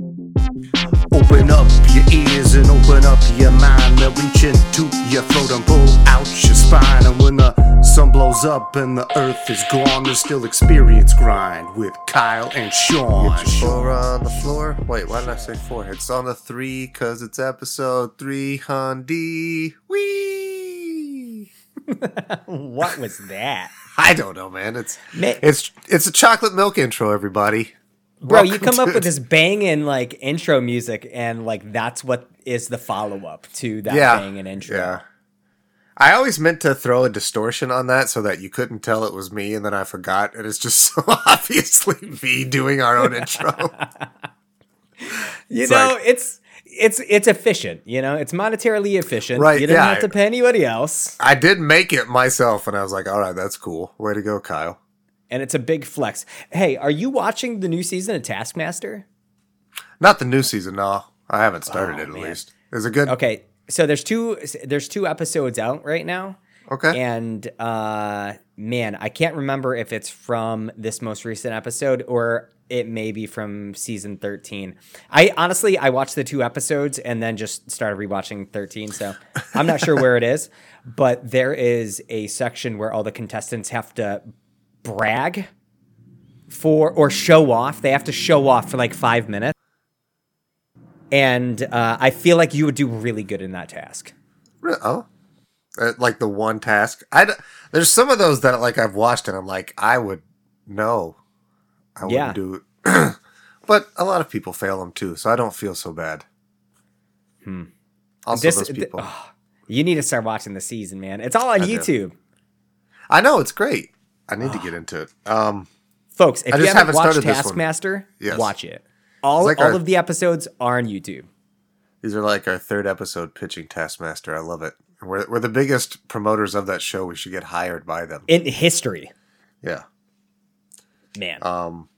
Open up your ears and open up your mind. They'll reach into your throat and pull out your spine. And when the sun blows up and the earth is gone, there's still experience grind with Kyle and Shaun. Your Four on the floor. Wait, why did I say four? It's on the three because it's episode three, three hundred. Wee. what was that? I don't know, man. It's Ma- it's it's a chocolate milk intro, everybody. Bro, you come up to- with this banging like intro music, and like that's what is the follow up to that yeah, banging intro. yeah. I always meant to throw a distortion on that so that you couldn't tell it was me, and then I forgot, and it's just so obviously me doing our own intro. You It's know, like- it's it's it's efficient. You know, it's monetarily efficient. Right, You don't yeah. have to pay anybody else, I did make it myself, and I was like, "All right, that's cool. Way to go, Kyle." And it's a big flex. Hey, are you watching the new season of Taskmaster? Not the new season, no. I haven't started Oh, it at man. least. Is it good? Okay, so there's two there's two episodes out right now. Okay. And uh man, I can't remember if it's from this most recent episode or it may be from season 13. I honestly I watched the two episodes and then just started rewatching 13, so I'm not sure where it is, but there is a section where all the contestants have to brag for or show off. They have to show off for like 5 minutes. And uh, I feel like you would do really good in that task. Oh, Uh, like the one task. I there's some of those that like I've watched and I'm like I would no, I wouldn't Yeah. do it. but a lot of people fail them too, so I don't feel so bad. Hmm. Also, This- those th- people. oh, you need to start watching the season, man. It's all on I do. YouTube. I know it's great. I need to get into it. Um, Folks, if I you haven't, haven't watched started this one. Taskmaster, Yes. watch it. All, like all our- of the episodes are on YouTube. these are like our third episode pitching Taskmaster. I love it. We're we're the biggest promoters of that show. We should get hired by them. In history, Yeah. man. Um.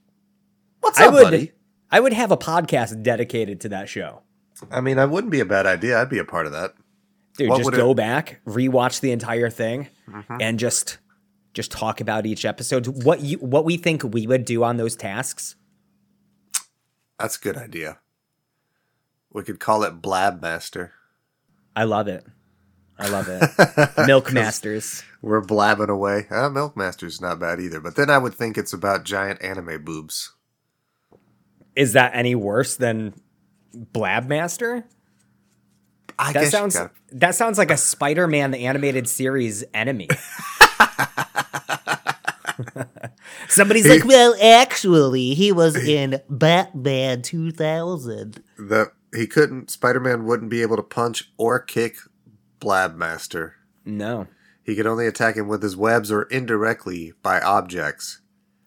What's I up, would buddy? I would have a podcast dedicated to that show. I mean, I wouldn't be a bad idea. I'd be a part of that. Dude, What just go it- Mm-hmm. back, rewatch the entire thing, and just just talk about each episode. What you what we think we would do on those tasks. That's a good idea. We could call it Blab Master. I love it. I love it. Milk Masters. We're blabbing away. Uh, Milk Master's not bad either, but then I would think it's about giant anime boobs. Is that any worse than Blabmaster? I That guess sounds gotta- that sounds like a Spider-Man the animated series enemy. Somebody's like, Well, actually, he was in Batman 2000. that he couldn't. Spider-Man wouldn't be able to punch or kick Blab Master. no. He could only attack him with his webs or indirectly by objects.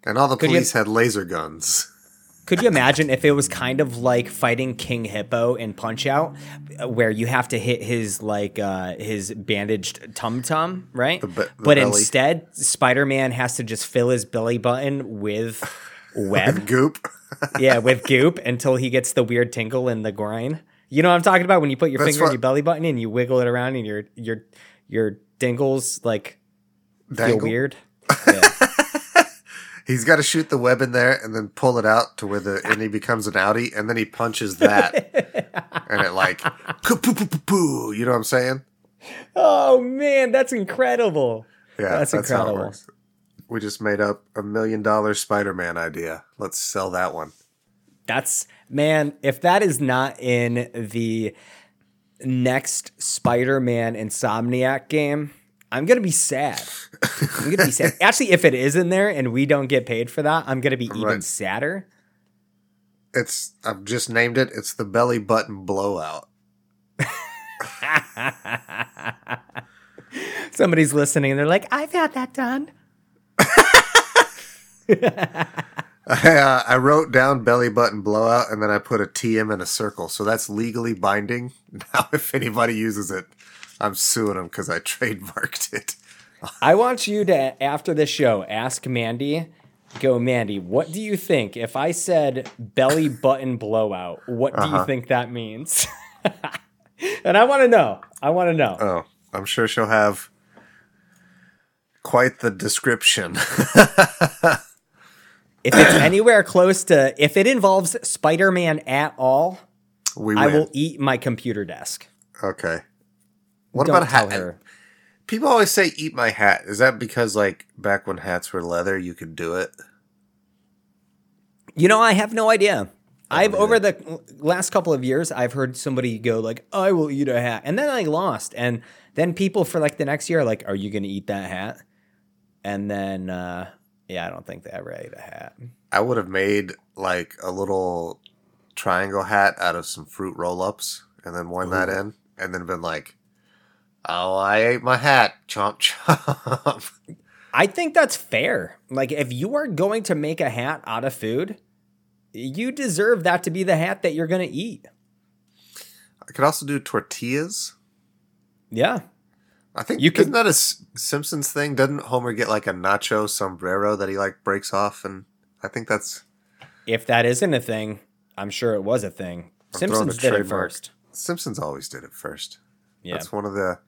And all the Could you- police had laser guns. Could you imagine if it was kind of like fighting King Hippo in Punch Out, where you have to hit his like uh, his bandaged tum tum, right? The the but belly. instead, Spider Man has to just fill his belly button with web, Goop. yeah, with goop until he gets the weird tingle in the groin. You know what I'm talking about when you put your That's finger in your belly button and you wiggle it around and your your your dingles like feel Dangle. weird. Yeah. He's got to shoot the web in there and then pull it out to where the and he becomes an outie and then he punches that and it like poo poo poo poo. You know what I'm saying? oh man, that's incredible. Yeah, That's how it incredible. works. We just made up a million dollar Spider-Man idea. Let's sell that one. That's man, if that is not in the next Spider-Man Insomniac game, I'm gonna be sad. I'm gonna be sad. Actually, if it is in there and we don't get paid for that, I'm gonna be even Right. sadder. It's I've just named it. It's the belly button blowout. Somebody's listening and they're like, I've had that done. I, uh, I wrote down belly button blowout and then I put a TM in a circle. So that's legally binding. Now, if anybody uses it, I'm suing them because I trademarked it. I want you to, after the show, ask Mandy, go, Mandy, what do you think? If I said belly button blowout, what do you uh-huh. think that means? and I want to know. I want to know. Oh, I'm sure she'll have quite the description. if it's anywhere close to, if it involves Spider Man at all, We I will eat my computer desk. Okay. What Don't about hat? her. People always say eat my hat. Is that because like back when hats were leather, you could do it? You know, I have no idea. I've over the last couple of years, I've heard somebody go like, "I will eat a hat," and then I lost, and then people for like the next year are like, "Are you going to eat that hat?" And then, uh, yeah, I don't think they ever ate a hat. I would have made like a little triangle hat out of some fruit roll ups and then worn that in and then been like, Oh, I ate my hat. Chomp chomp. I think that's fair. Like, if you are going to make a hat out of food, you deserve that to be the hat that you're going to eat. I could also do tortillas. Yeah. I think You you could- isn't that a Simpsons thing? Doesn't Homer get like a nacho sombrero that he like breaks off? And I think that's If that isn't a thing, I'm sure it was a thing. I'm Simpsons did it first. Simpsons always did it first. Yeah. That's one of the.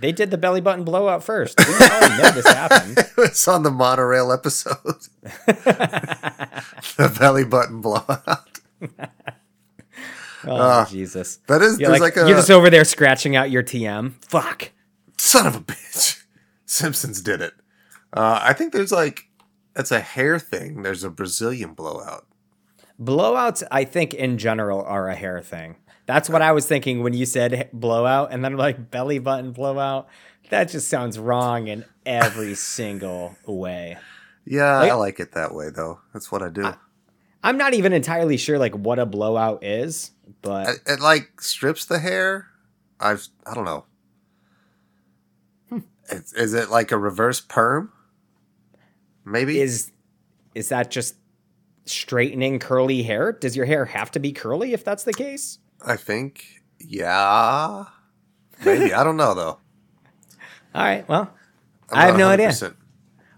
They did the belly button blowout first. We all know this happened. it's on the monorail episode. the belly button blowout. Oh, Jesus. That is You're, like, like, a you're just over there scratching out your TM. Fuck. son of a bitch. Simpsons did it. Uh, I think there's like it's a hair thing. There's a Brazilian blowout. Blowouts, I think, in general, are a hair thing. That's what I was thinking when you said blowout, and then I'm like belly button blowout. That just sounds wrong in every single way. Yeah, Like- I like it that way though. That's what I do. I'm not even entirely sure like what a blowout is, but it, it like strips the hair. I've I don't know. Hmm. Is, is it like a reverse perm? Maybe is is that just straightening curly hair? Does your hair have to be curly if that's the case? I think yeah. Maybe I don't know though. All right, well, I'm I have no idea. 100%.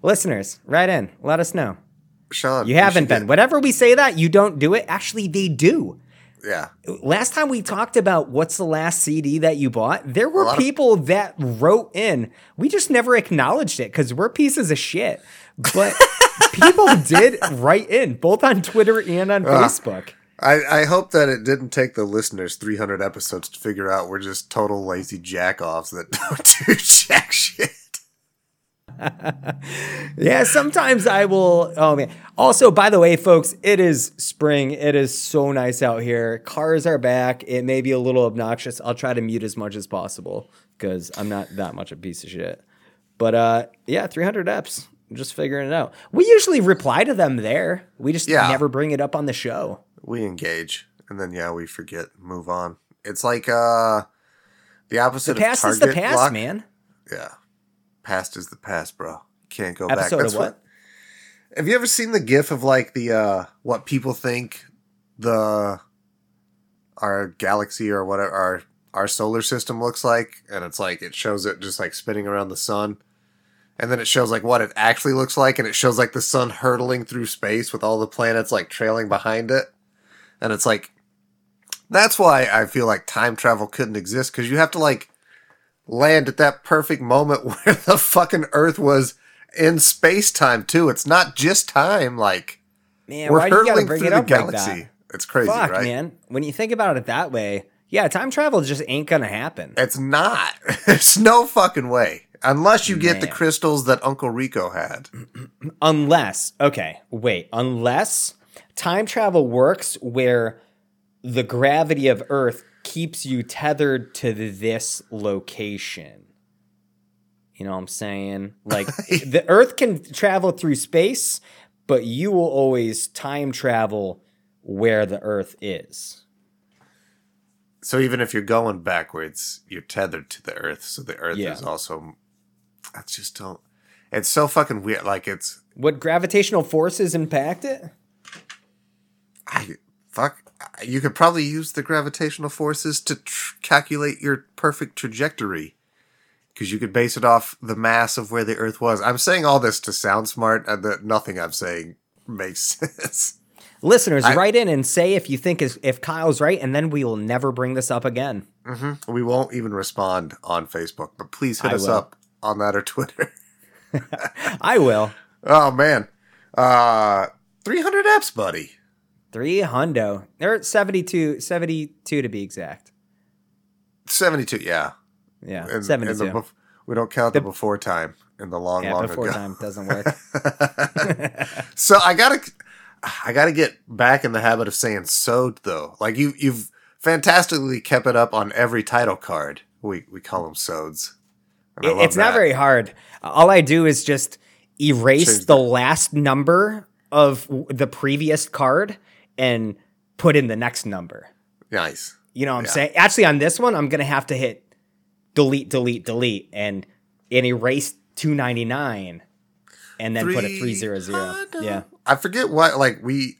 Listeners, write in. Let us know. Shaun, You haven't been. get- Whenever we say that, you don't do it. Actually, they do. yeah, Last time we talked about what's the last CD that you bought, there were lot of- people that wrote in. We just never acknowledged it because we're pieces of shit. But people did write in, both on Twitter and on Ah. Facebook. I, I hope that it didn't take the listeners 300 episodes to figure out we're just total lazy jack offs that don't do jack shit. Yeah, sometimes I will. Oh man. Also, by the way, folks, it is spring. It is so nice out here. Cars are back. It may be a little obnoxious. I'll try to mute as much as possible because I'm not that much a piece of shit. But uh, yeah, 300 eps. I'm just figuring it out. We usually reply to them there. We just Yeah. never bring it up on the show. We engage and then, yeah, we forget, move on. It's like uh the opposite of The past is the past, lock. man. Yeah. Past is the past, bro. Can't go Episode back. That's of what? Have you ever seen the gif of like the uh what people think the our galaxy or whatever our our solar system looks like and it's like it shows it just like spinning around the sun and then it shows like what it actually looks like and it shows like the sun hurtling through space with all the planets like trailing behind it and it's like that's why I feel like time travel couldn't exist cuz you have to like land at that perfect moment where the fucking earth was in space time too. It's not just time. Like Man, we're why do you hurtling through it the like galaxy. that? it's crazy, Fuck, right? man. When you think about it that way, yeah, time travel just ain't gonna happen. It's not. There's no fucking way. Unless you get the crystals that Uncle Rico had. Unless, okay, wait, unless time travel works where the gravity of Earth keeps you tethered to this location. You know what I'm saying? Like the Earth can travel through space, but you will always time travel where the Earth is. So even if you're going backwards, you're tethered to the earth. So the earth Yeah. is also I just don't it's so fucking weird. Like it's Would gravitational forces impact it? I fuck. You could probably use the gravitational forces to tr- calculate your perfect trajectory, because you could base it off the mass of where the Earth was. I'm saying all this to sound smart, and that nothing I'm saying makes sense. Listeners, I- write in and say if you think is if Kyle's right, and then we will never bring this up again. We won't even respond on Facebook, but please hit I us will. up on that or Twitter. I will. oh man, uh, 300 eps, buddy. Three hundo. They're 72, 72 to be exact. 72, yeah. Yeah, And- and 72. the we don't count the, before time in the long, yeah, long before ago. time doesn't work. So I gotta, I gotta get back in the habit of saying "sewed" though. Like you, you've fantastically kept it up on every title card. We we call them "sods." And I It- love it's not very hard. All I do is just erase Change the the- last number of the previous card and put in the next number. nice. You know what I'm Yeah. saying? Actually, on this one, I'm gonna have to hit delete, delete, delete, and and erase 299, and then put a three zero zero. Yeah, I forget what like we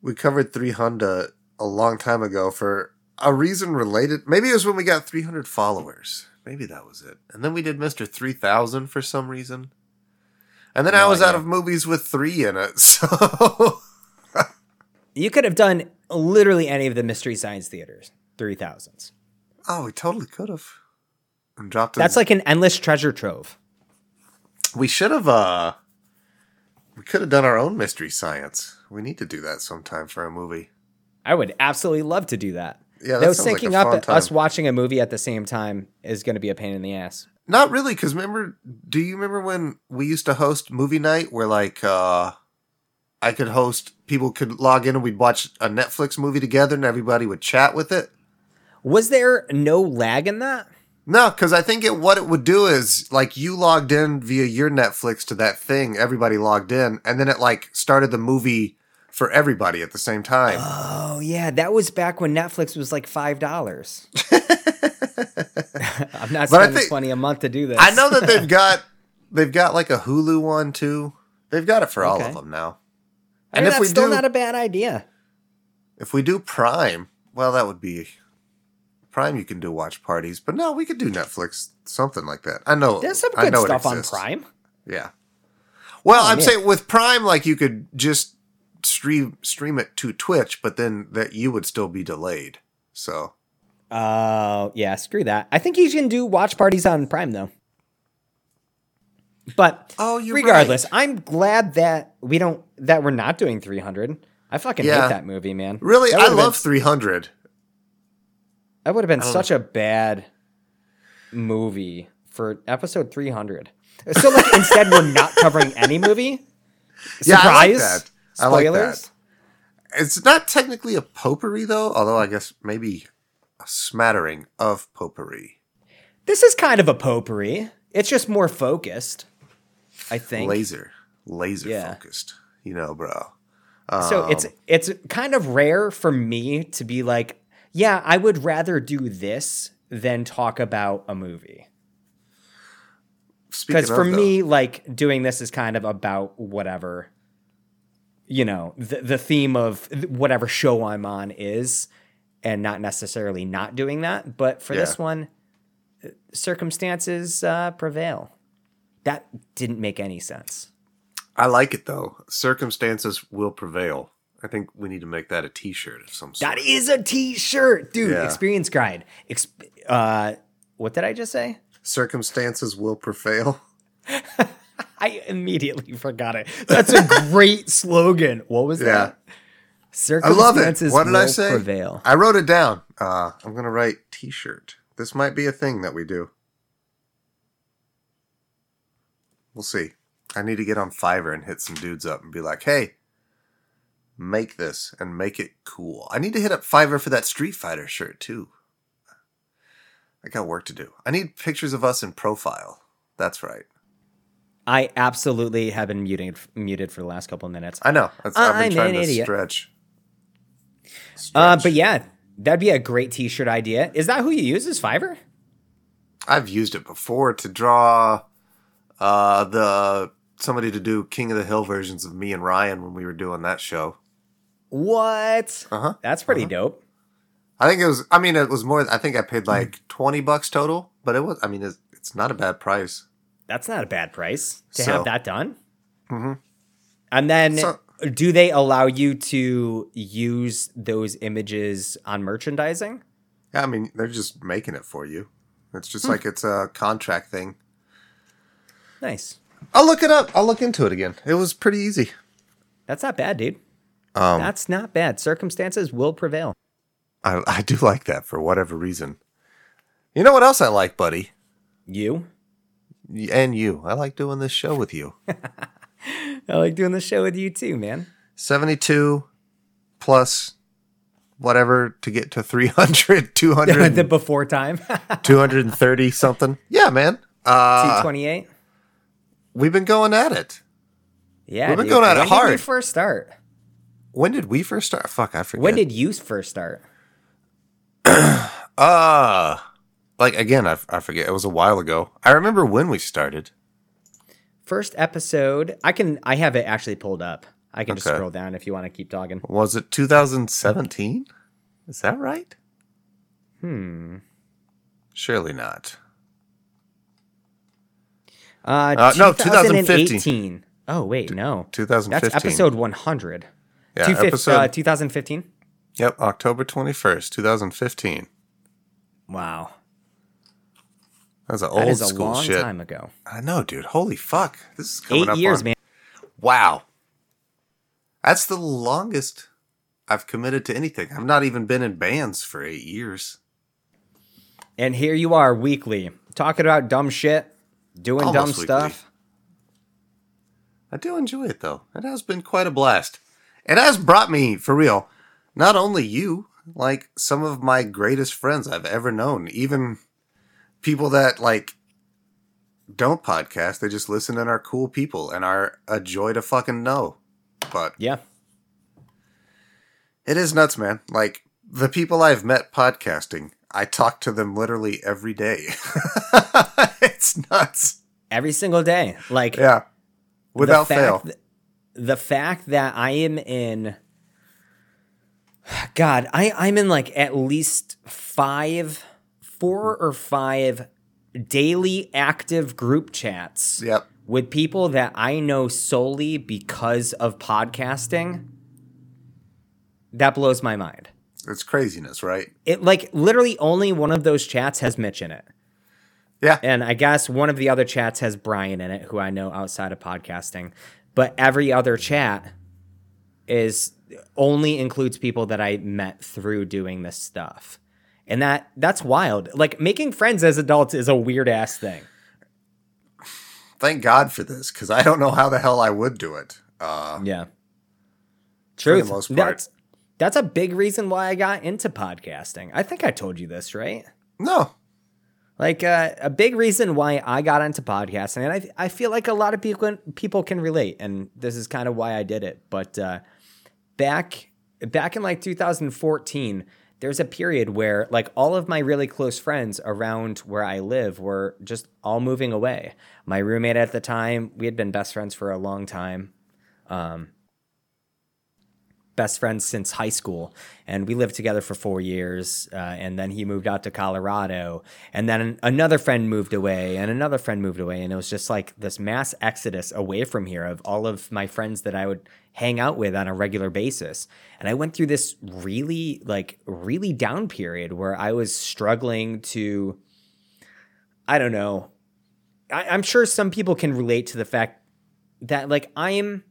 we covered three hundred a long time ago for a reason related. Maybe it was when we got three hundred followers. Maybe that was it. And then we did Mister Three Thousand for some reason. And then I No was out of movies with three in it. So you could have done literally any of the Mystery Science Theaters three thousands. oh, we totally could have. And dropped. That's in- like an endless treasure trove. we should have. uh We could have done our own mystery science. We need to do that sometime for a movie. I would absolutely love to do that. Yeah, that Though sounds like syncing up fun us watching a movie at the same time is going to be a pain in the ass. Not really, because remember, do you remember when we used to host movie night where like uh I could host, people could log in and we'd watch a Netflix movie together and everybody would chat with it? Was there no lag in that? No, because I think it what it would do is like you logged in via your Netflix to that thing, everybody logged in, and then it like started the movie for everybody at the same time. Oh yeah, that was back when Netflix was like five dollars. I'm not spending think- twenty a month to do this. I know that they've got they've got like a Hulu one too. They've got it for all of them now. And if that's we still do- not a bad idea. If we do Prime, well, that would be Prime. You can do watch parties, but no, we could do Netflix, something like that. I know. There's some I good know stuff on. Prime. Yeah. Well, oh, I'm man. saying with Prime, like you could just stream stream it to Twitch, but then that you would still be delayed. So Oh yeah, screw that. I think you can do watch parties on Prime though. But Oh, regardless, I'm glad that we don't that we're not doing 300. I fucking Yeah. hate that movie, man. really, I been- love 300. That would have been such a bad movie for episode 300. So like instead we're not covering any movie. Yeah, I like Surprise. that. I like Spoilers. that. It's not technically a potpourri though, although I guess maybe a smattering of potpourri. This is kind of a potpourri. It's just more focused. I think. Laser, laser Yeah. focused. You know, bro. So it's Um, it's kind of rare for me to be like, yeah, I would rather do this than talk about a movie. Because for though- me, like doing this is kind of about whatever, you know, the the theme of whatever show I'm on is, and not necessarily not doing that. But for this one, circumstances uh, prevail. That didn't make any sense. I like it though. Circumstances will prevail. I think we need to make that a T-shirt of some sort. That is a T-shirt, dude. Yeah. Experience guide. Exp- uh, what did I just say? Circumstances will prevail. I immediately forgot it. That's a great slogan. What was Yeah. that? I love it. What did I say? Prevail. I wrote it down. Uh, I'm gonna write T-shirt. This might be a thing that we do. We'll see. I need to get on Fiverr and hit some dudes up and be like, "Hey, make this and make it cool." I need to hit up Fiverr for that Street Fighter shirt too. I got work to do. I need pictures of us in profile. That's right. I absolutely have been muted muted for the last couple of minutes. I know. That's, I've I'm been trying an to idiot. stretch. Uh, but yeah, that'd be a great T-shirt idea. Is that who you use? Is Fiverr? I've used it before to draw uh the somebody to do King of the Hill versions of me and Ryan when we were doing that show. What? Uh-huh. That's pretty dope. I think it was I mean it was more I think I paid like 20 bucks total, but it was I mean it's, it's not a bad price. That's not a bad price to So- have that done. Mhm. And then, So- do they allow you to use those images on merchandising? Yeah, I mean they're just making it for you. It's Hmm. just like it's a contract thing. Nice. I'll look it up. I'll look into it again. It was pretty easy. That's not bad, dude. Um, That's not bad. Circumstances will prevail. I, I do like that for whatever reason. You know what else I like, buddy? You? And you. I like doing this show with you. I like doing the show with you too, man. 72 plus whatever to get to 300, 200, the before time. 230 something. Yeah, man. Uh, 228. We've been going at it. Yeah. we've been dude. going at it hard. when Did we first start? When did we first start? Fuck, I forget. When did you first start? Uh, like, again, I, I forget. It was a while ago. I remember when we started. First episode. I can. I have it actually pulled up. I can just scroll down if you want to keep talking. Was it 2017? Is that right? Hmm. Surely not. Uh, Uh, no, 2018. Oh wait, no. 2015. That's episode 100. Yeah, Two fif- episode. uh, 2015. yep, October 21st, 2015. Wow, That's an that old is a school long shit. time ago. I know, dude. Holy fuck. This is coming Eight up years, on- man. Wow. That's the longest I've committed to anything. I've not even been in bands for eight years. And here you are, weekly, talking about dumb shit, doing dumb weekly. stuff. I do enjoy it though. It has been quite a blast. It has brought me, for real, not only you, like some of my greatest friends I've ever known. Even people that like don't podcast, they just listen and are cool people and are a joy to fucking know. But Yeah, it is nuts, man. Like the people I've met podcasting, I talk to them literally every day. it's nuts. every single day. Like Yeah. Without the fail. th- the fact that I am in God, I, I'm in like at least five, four or five daily active group chats Yep. with people that I know solely because of podcasting. That blows my mind. It's craziness, right? It like literally only one of those chats has Mitch in it. Yeah. And I guess one of the other chats has Brian in it, who I know outside of podcasting. But every other chat is only includes people that I met through doing this stuff. And that that's wild. Like making friends as adults is a weird ass thing. thank God for this because I don't know how the hell I would do it. Uh, Yeah. the most part. That's that's a big reason why I got into podcasting. I think I told you this, right? no, Like uh, a big reason why I got into podcasting, and I I feel like a lot of people people can relate, and this is kind of why I did it. But uh, back back in like 2014, there's a period where like all of my really close friends around where I live were just all moving away. My roommate at the time, we had been best friends for a long time. Um, best friends since high school. And we lived together for four years uh, and then he moved out to colorado. And then another friend moved away and another friend moved away. And it was just like this mass exodus away from here of all of my friends that i would hang out with on a regular basis. And i went through this really like really down period where i was struggling to i don't know. I, i'm sure some people can relate to the fact that like i'm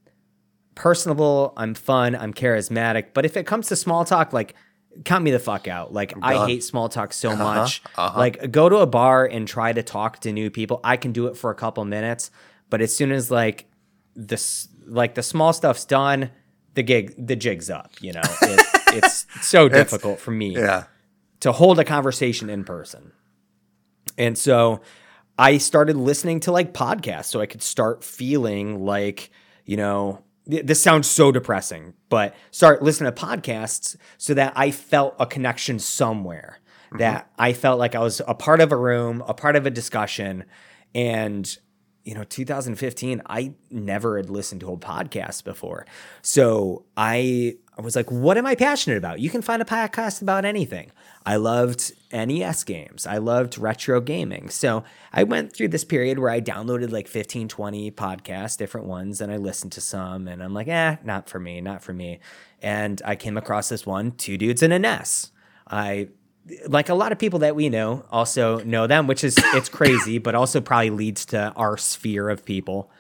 personable, I'm fun, I'm charismatic. But if it comes to small talk, like count me the fuck out. Like I hate small talk so much. uh-huh. Like go to a bar and try to talk to new people. I can do it for a couple minutes, but as soon as like this like the small stuff's done, the gig the jig's up, you know. It, it's so difficult for me yeah, to hold a conversation in person. And so I started listening to like podcasts so I could start feeling like, you know, this sounds so depressing, but start listening to podcasts so that I felt a connection somewhere, mm-hmm. that I felt like I was a part of a room, a part of a discussion. And, you know, 2015, I never had listened to a podcast before. So I, I was like, what am I passionate about? You can find a podcast about anything. I loved NES games. I loved retro gaming. So I went through this period where I downloaded like 15, 20 podcasts, different ones, and I listened to some and I'm like, eh, not for me, not for me. And I came across this one, Two Dudes in a NES. I like a lot of people that we know also know them, which is it's crazy, but also probably leads to our sphere of people.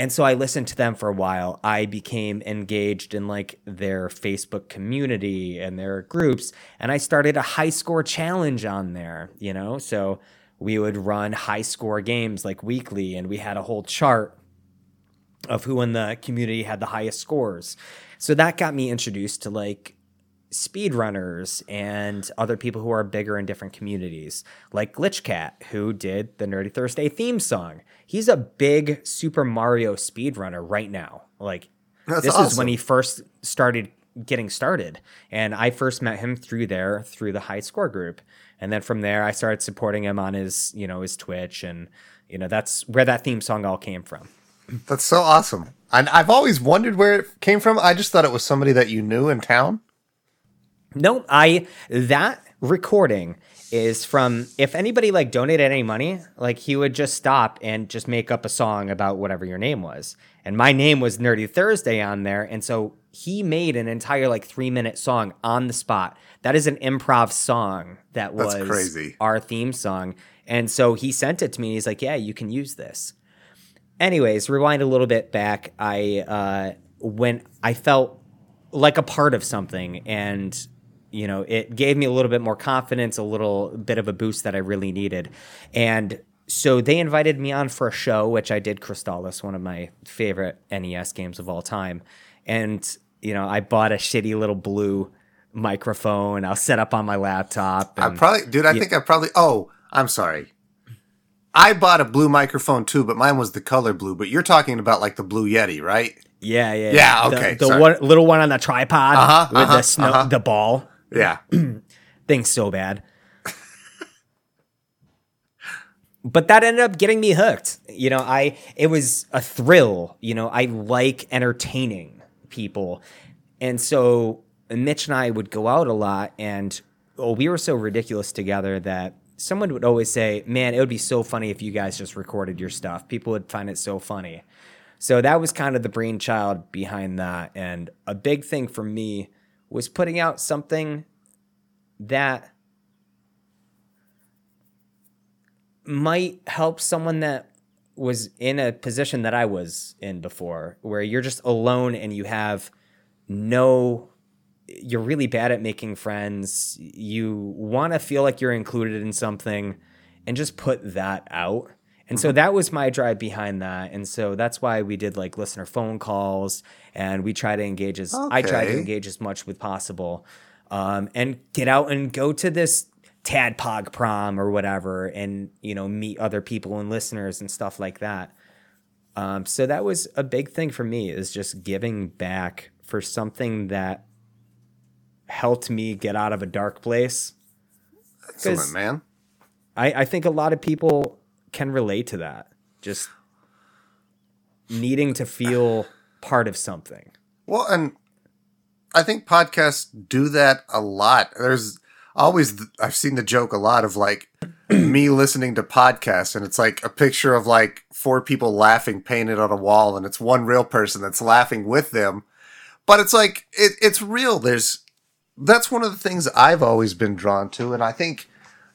And so I listened to them for a while. I became engaged in like their Facebook community and their groups, and I started a high score challenge on there, you know? So we would run high score games like weekly, and we had a whole chart of who in the community had the highest scores. So that got me introduced to like speedrunners and other people who are bigger in different communities, like Glitchcat, who did the Nerdy Thursday theme song. He's a big Super Mario speedrunner right now. Like That's this is when he first started getting started. And I first met him through there, through the high score group. And then from there I started supporting him on his, you know, his Twitch and you know, that's where that theme song all came from. That's so awesome. And I've always wondered where it came from. I just thought it was somebody that you knew in town. No, I that recording is from if anybody like donated any money, like he would just stop and just make up a song about whatever your name was. And my name was Nerdy Thursday on there, and so he made an entire like 3-minute song on the spot. That is an improv song that That's was crazy. our theme song. And so he sent it to me. He's like, "Yeah, you can use this." Anyways, rewind a little bit back. I uh when I felt like a part of something and you know it gave me a little bit more confidence a little bit of a boost that i really needed and so they invited me on for a show which i did Crystalis one of my favorite nes games of all time and you know i bought a shitty little blue microphone i'll set up on my laptop I probably, dude, I think I probably, oh, I'm sorry. I bought a blue microphone too, but mine was the color blue. But you're talking about like the blue Yeti, right? yeah yeah Yeah, The- okay, the, sorry. one, little one on the tripod Uh-huh, with uh-huh, the snow uh-huh. the ball Yeah. thing's so bad. but that ended up getting me hooked. You know, I it was a thrill. You know, I like entertaining people. And so Mitch and I would go out a lot and oh, we were so ridiculous together that someone would always say, "Man, it would be so funny if you guys just recorded your stuff. People would find it so funny." So that was kind of the brainchild behind that. And a big thing for me was putting out something that might help someone that was in a position that I was in before, where you're just alone and you have no, you're really bad at making friends. You want to feel like you're included in something and just put that out. And so that was my drive behind that. And so that's why we did like listener phone calls and we try to engage as I try to engage as much with possible. Um, and get out and go to this Tadpog prom or whatever and you know meet other people and listeners and stuff like that. Um, so that was a big thing for me is just giving back for something that helped me get out of a dark place. Excellent, man. I, I think a lot of people can relate to that. Just needing to feel part of something. Well, and I think podcasts do that a lot. There's always, I've seen the joke a lot of like me listening to podcasts, and it's like a picture of like four people laughing painted on a wall, and it's one real person that's laughing with them. But it's like, it, it's real. There's, that's one of the things I've always been drawn to. And I think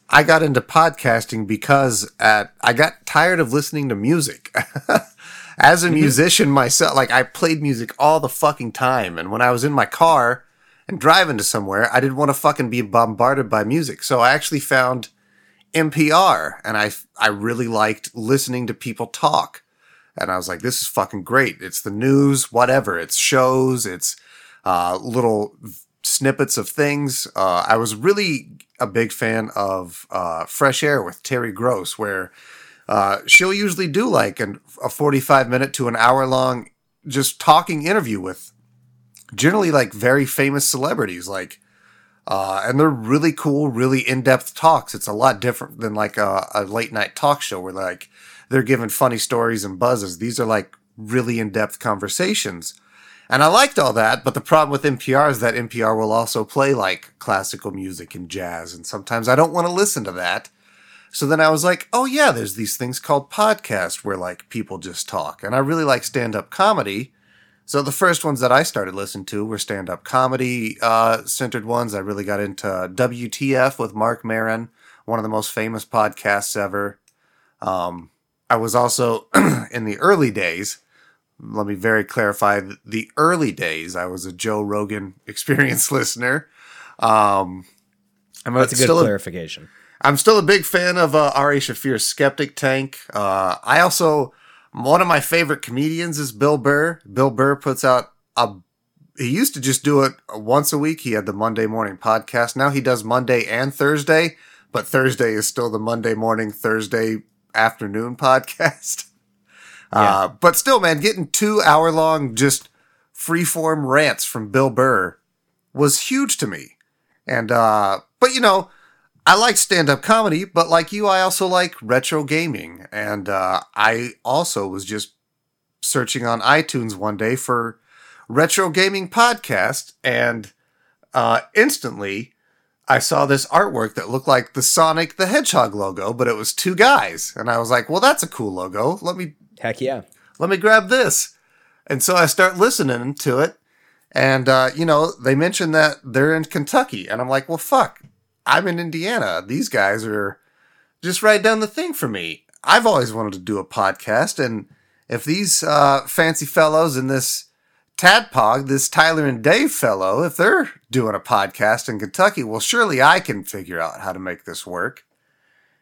I got into podcasting because at, I got tired of listening to music. As a musician myself, like I played music all the fucking time. And when I was in my car and driving to somewhere, I didn't want to fucking be bombarded by music. So I actually found NPR and I, I really liked listening to people talk. And I was like, this is fucking great. It's the news, whatever. It's shows, it's uh, little snippets of things. Uh, I was really a big fan of uh, Fresh Air with Terry Gross, where uh, she'll usually do like an, a 45 minute to an hour long just talking interview with generally like very famous celebrities. Like, uh, and they're really cool, really in depth talks. It's a lot different than like a, a late night talk show where like they're giving funny stories and buzzes. These are like really in depth conversations. And I liked all that, but the problem with NPR is that NPR will also play like classical music and jazz, and sometimes I don't want to listen to that. So then I was like, oh yeah, there's these things called podcasts where like people just talk. And I really like stand up comedy. So the first ones that I started listening to were stand up comedy uh, centered ones. I really got into WTF with Marc Maron, one of the most famous podcasts ever. Um, I was also in the early days let me very clarify the early days. I was a Joe Rogan experience listener. Um, I'm That's a good clarification. I'm still a big fan of uh, Ari Shaffir's Skeptic Tank. Uh, I also one of my favorite comedians is Bill Burr. Bill Burr puts out a. He used to just do it once a week. He had the Monday morning podcast. Now he does Monday and Thursday, but Thursday is still the Monday morning, Thursday afternoon podcast. Uh, but still, man, getting two hour long just freeform rants from Bill Burr was huge to me. And, uh, but you know, I like stand up comedy, but like you, I also like retro gaming. And, uh, I also was just searching on iTunes one day for retro gaming podcast and, uh, instantly I saw this artwork that looked like the Sonic the Hedgehog logo, but it was two guys. And I was like, well, that's a cool logo. Let me Heck yeah. let me grab this. And so I start listening to it. And, uh, you know, they mention that they're in Kentucky. And I'm like, well, fuck. I'm in Indiana. These guys are just right down the thing for me. I've always wanted to do a podcast. And if these uh, fancy fellows in this Tadpog, this Tyler and Dave fellow, if they're doing a podcast in Kentucky, well, surely I can figure out how to make this work.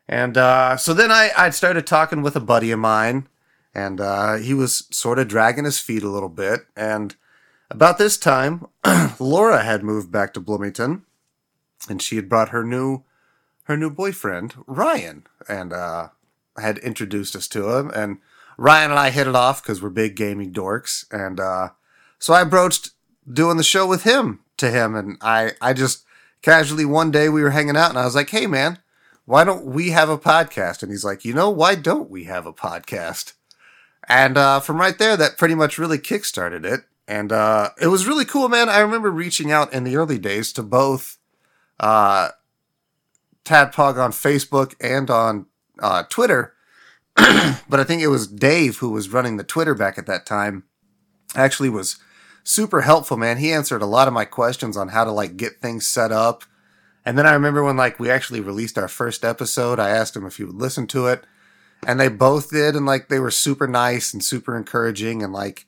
And uh, so then I, I started talking with a buddy of mine and uh, he was sort of dragging his feet a little bit. And about this time, Laura had moved back to Bloomington, and she had brought her new her new boyfriend Ryan, and uh, had introduced us to him. And Ryan and I hit it off because we're big gaming dorks, and uh, so I broached doing the show with him to him, and I I just casually one day we were hanging out, and I was like, "Hey, man." Why don't we have a podcast? And he's like, you know, why don't we have a podcast? And uh, from right there, that pretty much really kickstarted it. And uh, it was really cool, man. I remember reaching out in the early days to both uh, Tadpog on Facebook and on uh, Twitter. but I think it was Dave who was running the Twitter back at that time. Actually, was super helpful, man. He answered a lot of my questions on how to like get things set up. And then I remember when like we actually released our first episode, I asked him if he would listen to it and they both did and like they were super nice and super encouraging and like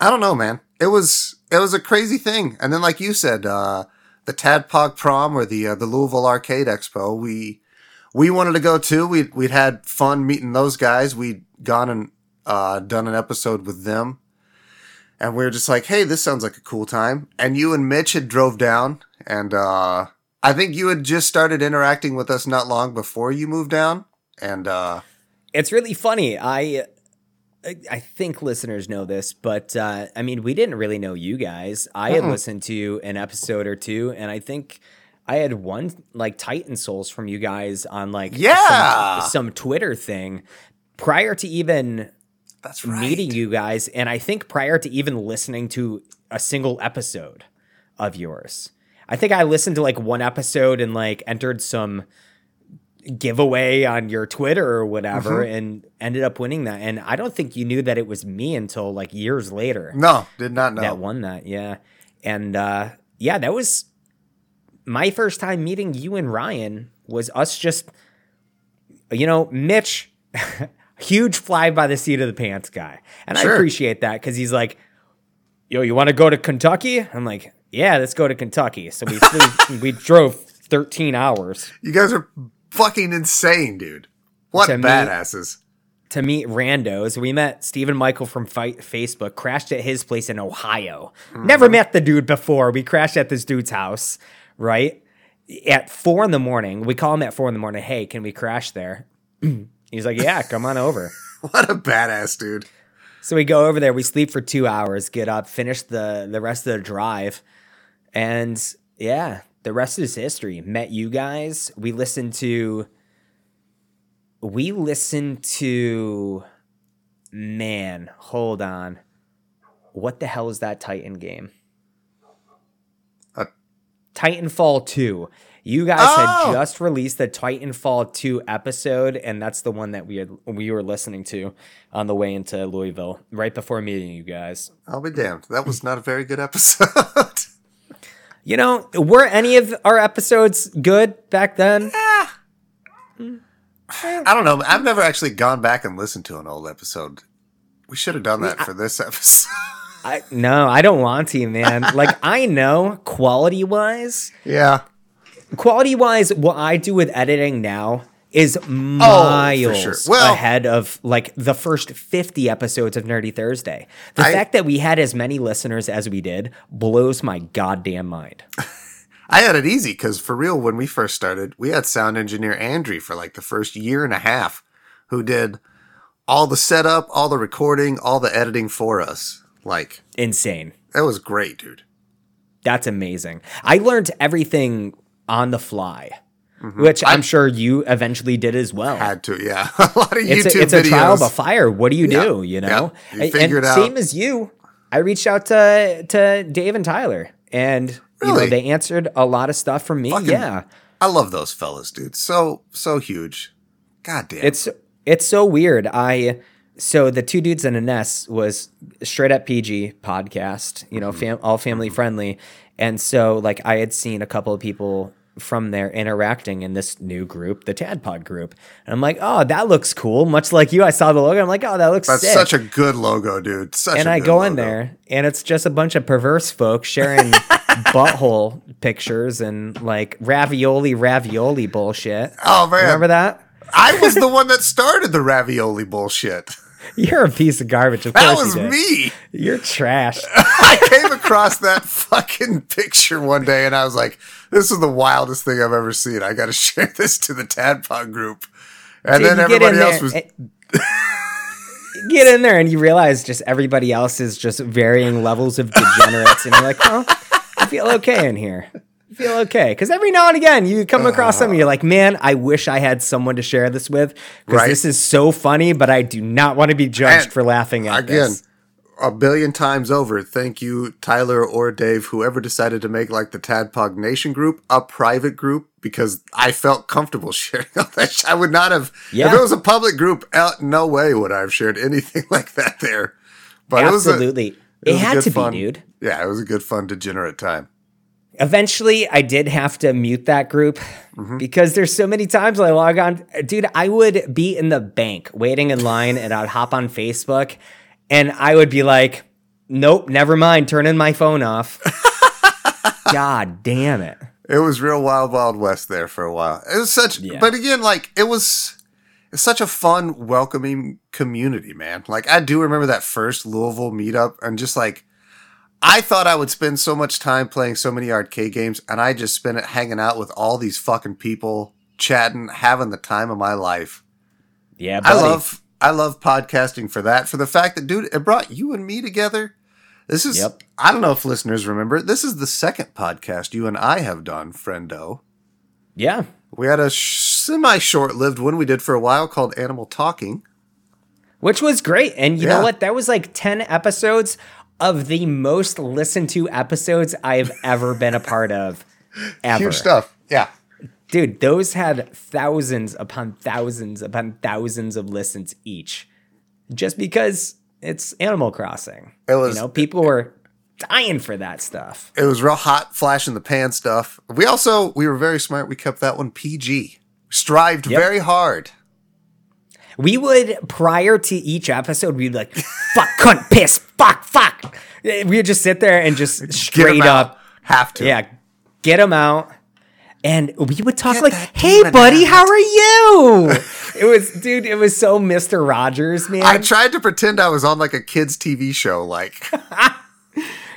i don't know man. It was it was a crazy thing. And then like you said uh the tadpog prom or the uh, the louisville arcade expo we we wanted to go too. We'd, we'd had fun meeting those guys. We'd gone and uh done an episode with them. And we were just like hey this sounds like a cool time. And you and mitch had drove down and uh i think you had just started interacting with us not long before you moved down. And uh It's really funny. I I think listeners know this, but uh, I mean, we didn't really know you guys. I had listened to an episode or two, and I think I had one like Titan Souls from you guys on like Yeah. some, some Twitter thing prior to even that's right meeting you guys, and I think prior to even listening to a single episode of yours. I think I listened to like one episode and like entered some giveaway on your Twitter or whatever and ended up winning that. And I don't think you knew that it was me until like years later No, did not know. that won that. Yeah. And uh yeah, that was my first time meeting you and Ryan was us just you know, Mitch huge fly by the seat of the pants guy. And I appreciate that cuz he's like yo, you want to go to Kentucky? I'm like, yeah, let's go to Kentucky. So we flew, we drove 13 hours You guys are fucking insane, dude. What To badasses. to meet randos. We met Stephen Michael from Fight Facebook, crashed at his place in Ohio. Mm-hmm. Never met the dude before. We crashed at this dude's house, right? At four in the morning. We call him at four in the morning. Hey, can we crash there? He's like, Yeah, come on over. What a badass, dude. So we go over there, we sleep for two hours, get up, finish the the rest of the drive, and yeah, the rest is history. Met you guys. We listened to we listened to man, hold on. What the hell is that Titan game? Uh, Titanfall 2. You guys Oh! had just released the Titanfall 2 episode, and that's the one that we had we were listening to on the way into Louisville, right before meeting you guys. I'll be damned. That was not a very good episode. You know, were any of our episodes good back then? Mm. I don't know. I've never actually gone back and listened to an old episode We should have done that for this episode. I, no, I don't want to, man. Like I know quality wise, yeah. quality wise, what I do with editing now is oh, miles sure. Well- ahead of like the first 50 episodes of Nerdy Thursday. The I- fact that we had as many listeners as we did blows my goddamn mind. I had it easy because for real, when we first started, we had sound engineer Andrew for like the first year and a half who did all the setup, all the recording, all the editing for us. Like, Insane. that was great, dude. That's amazing. I learned everything on the fly, Mm-hmm. which I'm sure you eventually did as well. Had to, yeah. a lot of it's YouTube a, it's a trial by fire. What do you Yeah. do? You know, Yeah. You And- figure and out. same as you. I reached out to to Dave and Tyler, and you know Really? they answered a lot of stuff for me. Fucking- yeah, I love those fellas, dude. So, so huge. God damn. it's it's so weird. I so the two dudes in a nest was straight up PG podcast. You know, mm-hmm. fam, all family mm-hmm. friendly, and so like I had seen a couple of people from there interacting in this new group, the Tadpog group, and I'm like, oh, that looks cool. Much like you, I saw the logo. I'm like, oh, that looks That's sick. such a good logo, dude. Such and I go in there, and it's just a bunch of perverse folks sharing butthole pictures and like ravioli, ravioli bullshit. Oh man, Remember that? I was the one that started the ravioli bullshit. You're a piece of garbage. Of That course was you me. You're trash. I came across that fucking picture one day and I was like, this is the wildest thing I've ever seen. I got to share this to the Tadpog group. And Dude, then you get in everybody else was. get in there and you realize just everybody else is just varying levels of degenerates, and you're like, oh, I feel okay in here. I feel okay because every now and again you come across something uh-huh. you're like, man, I wish I had someone to share this with because Right. this is so funny, but I do not want to be judged And for laughing at Again, this. A billion times over. Thank you, Tyler or Dave, whoever decided to make like the Tadpog Nation group a private group because I felt comfortable sharing all that. I would not have. Yeah. If it was a public group, uh, no way would I have shared anything like that there. But it was a- Absolutely, it it, had to fun- be, dude. Yeah, it was a good, fun, degenerate time. Eventually, I did have to mute that group Mm-hmm. because there's so many times I log on. Dude, I would be in the bank waiting in line and I'd hop on Facebook and I would be like, nope, never mind, turning my phone off. God damn it. It was real wild, wild west there for a while. It was such, Yeah. but again, like it was, it's such a fun, welcoming community, man. Like I do remember that first Louisville meetup, and just like I thought I would spend so much time playing so many arcade games, and I just spent it hanging out with all these fucking people, chatting, having the time of my life. Yeah, I love, I love podcasting for that, for the fact that, dude, it brought you and me together. This is, Yep. I don't know if listeners remember, this is the second podcast you and I have done, friendo. Yeah. We had a sh- semi short lived one we did for a while called Animal Talking. Which was great. And you Yeah. know what? That was like 10 episodes of the most listened to episodes I've ever been a part of. Ever. Huge stuff. Yeah. Dude, those had thousands upon thousands upon thousands of listens each. Just because it's Animal Crossing. It was- you know, people were dying for that stuff. It was real hot, flash in the pan stuff. We also, we were very smart. We kept that one PG. Strived Yep. very hard. We would prior to each episode, we'd be like, fuck, cunt, piss, fuck, fuck. We would just sit there and just straight up, Have to. yeah, get them out. And we would talk Get like, "Hey, buddy, out." how are you?" it was, dude. It was so Mister Rogers, man. I tried to pretend I was on like a kids' TV show. Like,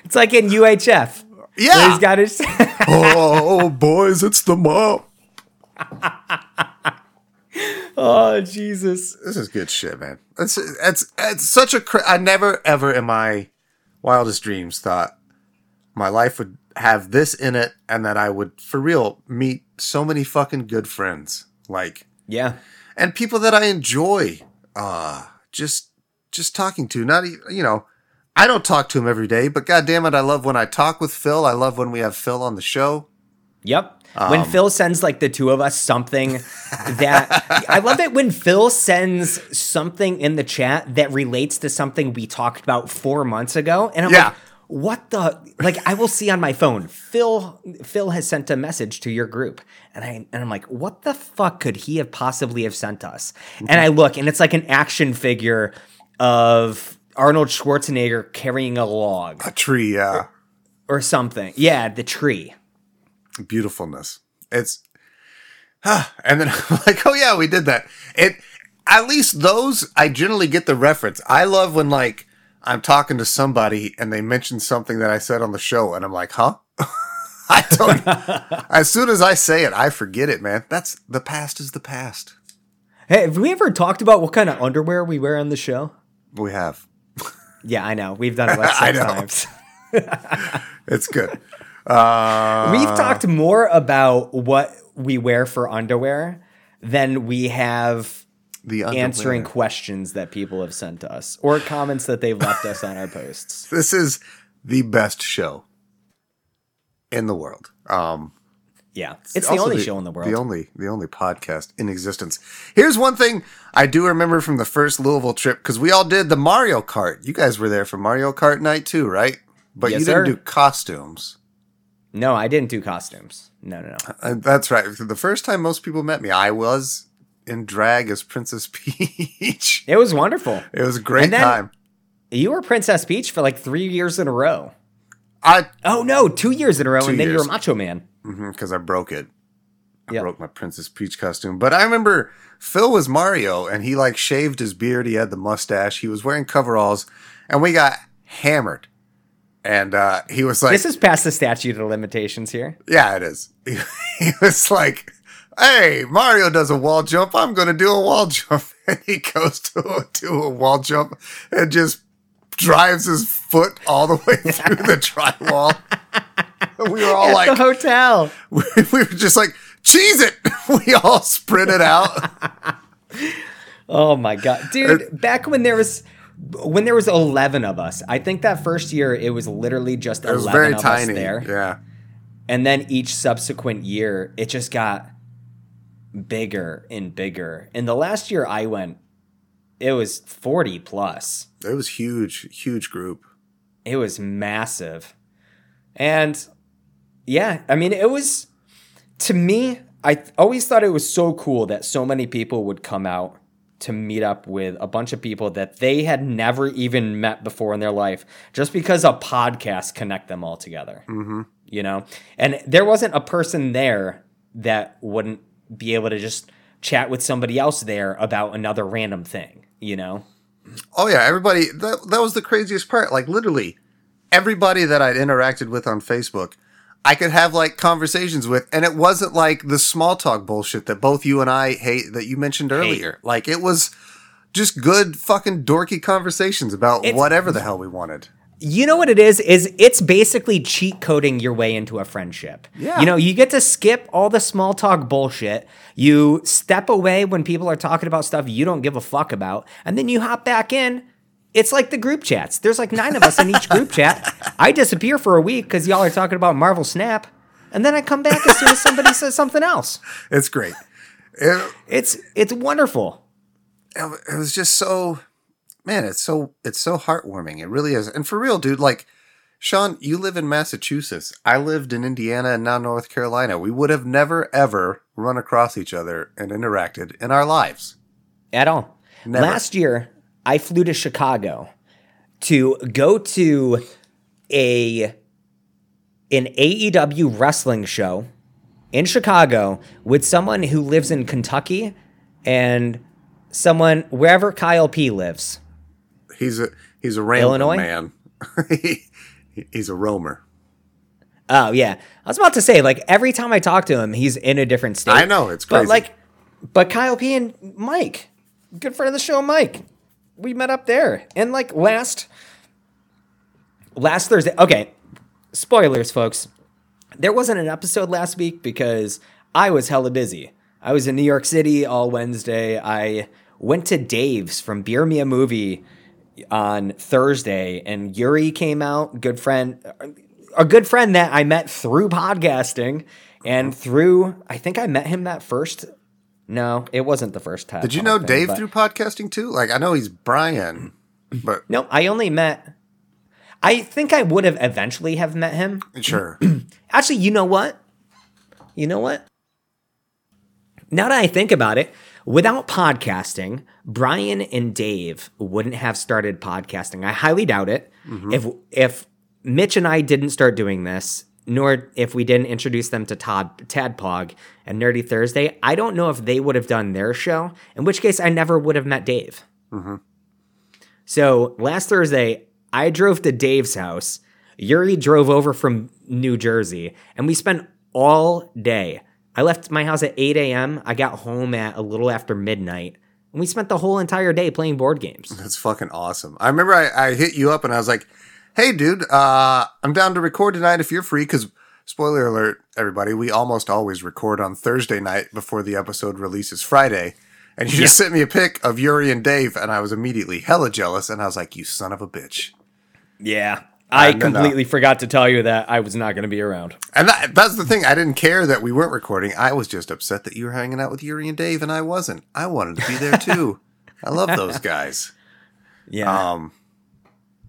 it's like in UHF. yeah. he's got his. oh, boys, it's the mom. oh Jesus! This is good shit, man. It's it's it's such a. Cra- I never ever in my wildest dreams thought my life would have this in it, and that I would for real meet so many fucking good friends, like Yeah, and people that I enjoy. Uh just just talking to. Not you know. I don't talk to him every day, but god damn it, I love when I talk with Phil. I love when we have Phil on the show. Yep. when Phil sends like the two of us something that I love it when Phil sends something in the chat that relates to something we talked about four months ago, and I'm Yeah. like, "What the?" Like I will see on my phone, Phil. Phil has sent a message to your group, and I and I'm like, "What the fuck could he have possibly have sent us?" And I look, and it's like an action figure of Arnold Schwarzenegger carrying a log A tree, yeah. or something. Yeah, the tree. beautifulness. It's and then I'm like, oh yeah, we did that. It at least those I generally get the reference. I love when like I'm talking to somebody and they mention something that I said on the show and I'm like, huh? I don't as soon as I say it, I forget it, man. That's the past is the past. Hey, have we ever talked about what kind of underwear we wear on the show? We have. Yeah, I know. We've done it like I six know. times. It's good. Uh We've talked more about what we wear for underwear than we have the underwear. answering questions that people have sent to us or comments that they've left us on our posts. This is the best show in the world. Um Yeah, it's the only show in the world. The only the only podcast in existence. Here's one thing I do remember from the first Louisville trip because we all did the Mario Kart. You guys were there for Mario Kart night too, right? But Yes, you didn't sir. do costumes. no, I didn't do costumes. No, no, no. Uh, that's right. The first time most people met me, I was in drag as Princess Peach. It was wonderful. It was a great time. You were Princess Peach for like three years in a row. I Oh no, two years in a row, and then you years. were Macho Man. because I broke it. I Yeah. broke my Princess Peach costume. But I remember Phil was Mario and he like shaved his beard. He had the mustache. He was wearing coveralls and we got hammered. And uh, he was like, This is past the statute of limitations here. Yeah, it is. He, was like, Hey, Mario does a wall jump. I'm going to do a wall jump. And he goes to a, do a wall jump and just drives his foot all the way through the drywall. We were all At like, the hotel. we were just like, cheese it. We all sprinted out. Oh my god, dude! Back when there was when there was eleven of us, I think that first year it was literally just It was eleven very of tiny. us there, Yeah. and then each subsequent year it just got bigger and bigger. And the last year I went, it was forty plus. It was huge, huge group. It was massive. And yeah, I mean, it was to me, I always thought it was so cool that so many people would come out to meet up with a bunch of people that they had never even met before in their life just because a podcast connect them all together. Mm-hmm. You know? And there wasn't a person there that wouldn't be able to just chat with somebody else there about another random thing, you know? Oh yeah, everybody. That that was the craziest part. Like literally, everybody that I'd interacted with on Facebook, I could have like conversations with, and it wasn't like the small talk bullshit that both you and I hate that you mentioned earlier. Like it was just good fucking dorky conversations about It's- whatever the hell we wanted. You know what it is? Is it's basically cheat coding your way into a friendship. Yeah. You know, you get to skip all the small talk bullshit. You step away when people are talking about stuff you don't give a fuck about, and then you hop back in. It's like the group chats. There's like nine of us in each group chat. I disappear for a week because y'all are talking about Marvel Snap, and then I come back as soon as somebody says something else. It's great. It, It's it's wonderful. it was just so man it's so it's so heartwarming it really is and for real dude like Shaun you live in massachusetts i lived in indiana and now north carolina we would have never ever run across each other and interacted in our lives at all. Never. Last year, I flew to Chicago to go to a an AEW wrestling show in Chicago with someone who lives in Kentucky and someone wherever Kyle P lives. He's a he's a rambling Illinois? man He- he's a roamer Oh yeah, I was about to say like every time I talk to him, he's in a different state. I know, it's But like, but Kyle P and Mike, good friend of the show, Mike, we met up there, and like last last Thursday. Okay, spoilers, folks. There wasn't an episode last week because I was hella busy. I was in New York City all Wednesday. I went to Dave's from Beer Me a Movie on Thursday, and Yuri came out, good friend, a good friend that I met through podcasting and through. I think I met him that first. No, it wasn't the first time. did you know dave through podcasting too like i know he's brian but No, I only met. I think I would have eventually have met him. sure Actually, you know what? You know what? Now that I think about it, Without podcasting, Brian and Dave wouldn't have started podcasting. I highly doubt it. Mm-hmm. If if Mitch and I didn't start doing this, nor if we didn't introduce them to Todd Tadpog and Nerdy Thursday, I don't know if they would have done their show. In which case, I never would have met Dave. Mm-hmm. So last Thursday, I drove to Dave's house. Yuri drove over from New Jersey, and we spent all day. I left my house at 8 a.m. I got home at a little after midnight, and we spent the whole entire day playing board games. That's fucking awesome. I remember I, I hit you up and I was like, "Hey, dude, uh, I'm down to record tonight if you're free." Because spoiler alert, everybody, we almost always record on Thursday night before the episode releases Friday. And you just sent me a pic of Yuri and Dave, and I was immediately hella jealous. And I was like, "You son of a bitch!" Yeah. I no, no. completely forgot to tell you that I was not going to be around. And that, that's the thing. I didn't care that we weren't recording. I was just upset that you were hanging out with Yuri and Dave, and I wasn't. I wanted to be there too. I love those guys. Yeah. Um,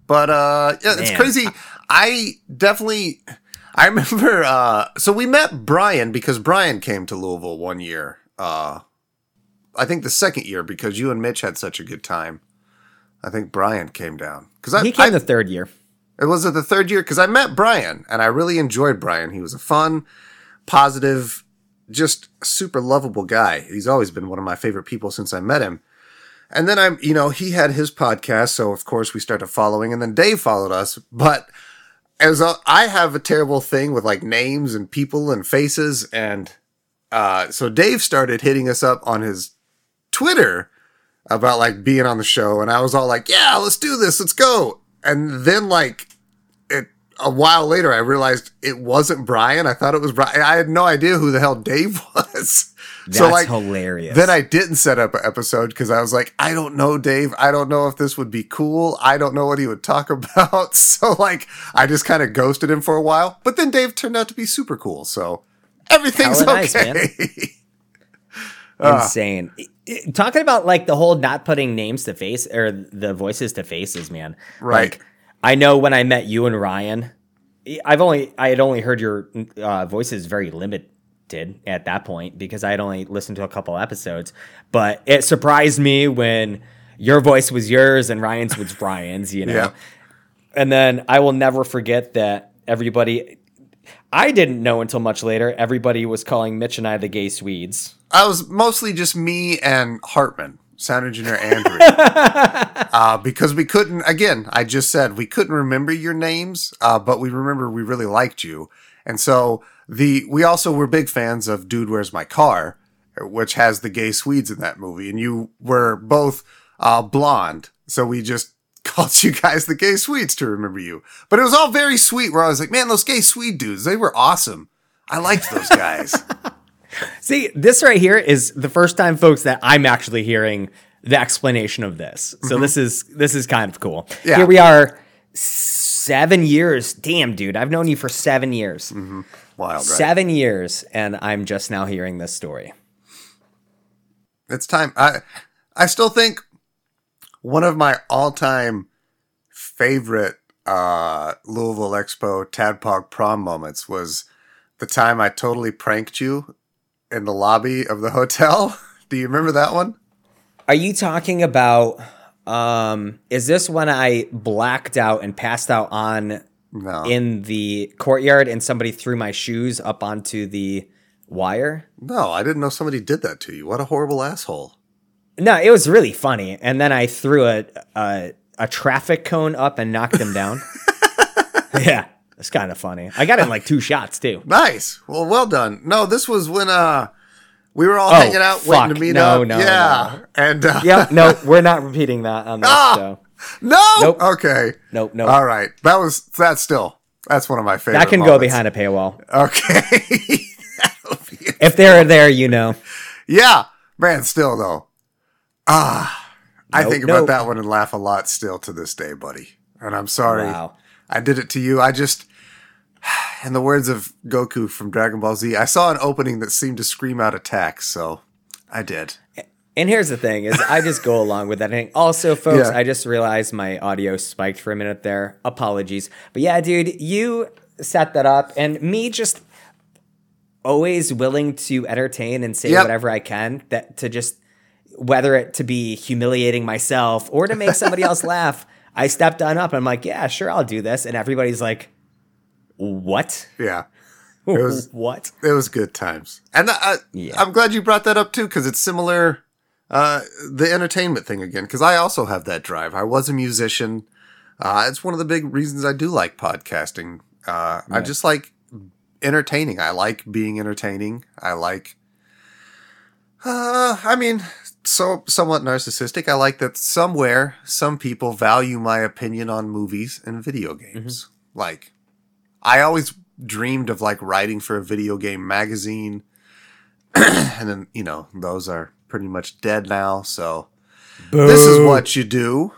but uh, yeah, it's crazy. I definitely, I remember. Uh, so we met Brian because Brian came to Louisville one year. Uh, I think the second year because you and Mitch had such a good time. I think Brian came down because he came I the third year. It was it the third year because I met Brian and I really enjoyed Brian. He was a fun, positive, just super lovable guy. He's always been one of my favorite people since I met him. And then I'm, you know, he had his podcast, so of course we started following, and then Dave followed us. But as a, I have a terrible thing with like names and people and faces, and uh, so Dave started hitting us up on his Twitter about like being on the show, and I was all like, "Yeah, let's do this, let's go." And then like a while later, I realized it wasn't Brian. I thought it was Brian. I had no idea who the hell Dave was. That's hilarious. Then I didn't set up an episode because I was like, I don't know Dave. I don't know if this would be cool. I don't know what he would talk about. So like, I just kind of ghosted him for a while. But then Dave turned out to be super cool. So everything's Hella nice, okay. man. Ah. Insane. Talking about like the whole not putting names to face or the voices to faces, man. Right. Like, I know when I met you and Ryan, I've only I had only heard your uh, voices very limited at that point because I had only listened to a couple episodes. But it surprised me when your voice was yours and Ryan's was Ryan's. You know. Yeah. And then I will never forget that everybody. I didn't know until much later. Everybody was calling Mitch and I the gay Swedes. I was mostly just me and Hartman, sound engineer Andrew, uh, because we couldn't. Again, I just said we couldn't remember your names, uh, but we remember we really liked you, and so the we also were big fans of Dude, Where's My Car, which has the gay Swedes in that movie, and you were both uh, blonde, so we just called you guys the gay Swedes to remember you. But it was all very sweet. Where I was like, man, those gay Swede dudes, they were awesome. I liked those guys. See, this right here is the first time, folks, that I'm actually hearing the explanation of this. So this is this is kind of cool. Yeah. Here we are, seven years. Damn, dude, I've known you for seven years. Wild, right? Seven years, and I'm just now hearing this story. it's time. I I still think one of my all time favorite uh, Louisville Expo Tadpog prom moments was the time I totally pranked you in the lobby of the hotel. Do you remember that one? Are you talking about? Um, is this when I blacked out and passed out on No. in the courtyard, and somebody threw my shoes up onto the wire? no, I didn't know somebody did that to you. What a horrible asshole. No, it was really funny. And then I threw a a, a traffic cone up and knocked him down. yeah, it's kind of funny. I got in like two shots too. Nice. Well, well done. No, this was when uh we were all Oh, hanging out waiting fuck. to meet No, up. no, yeah. And uh, Yep. No, we're not repeating that on this Ah! show. no. Nope. Okay. Nope. Nope. All right. That was that's still that's one of my favorite. that can go behind a paywall. Okay. That'll be it. If they're there, you know. yeah, man. Still though, ah, I Nope, think about nope. that one and laugh a lot still to this day, buddy. And I'm sorry Wow. I did it to you. I just, in the words of Goku from Dragon Ball Z, I saw an opening that seemed to scream out attack, so I did. And here's the thing: is I just go along with that. And also, folks, Yeah. I just realized my audio spiked for a minute there. Apologies, but yeah, dude, you set that up, and me just always willing to entertain and say Yep. whatever I can that to just whether it to be humiliating myself or to make somebody else laugh, I stepped on up. I'm like, yeah, sure, I'll do this. And everybody's like, what? Yeah. It was what? it was good times, and I, Yeah. I'm glad you brought that up too because it's similar. Uh, the entertainment thing again because I also have that drive. I was a musician. Uh, it's one of the big reasons I do like podcasting. Uh, I just like entertaining. I like being entertaining. I like. Uh, I mean, so somewhat narcissistic. I like that somewhere some people value my opinion on movies and video games. Like, I always dreamed of like writing for a video game magazine, and then you know those are pretty much dead now. So this is what you do,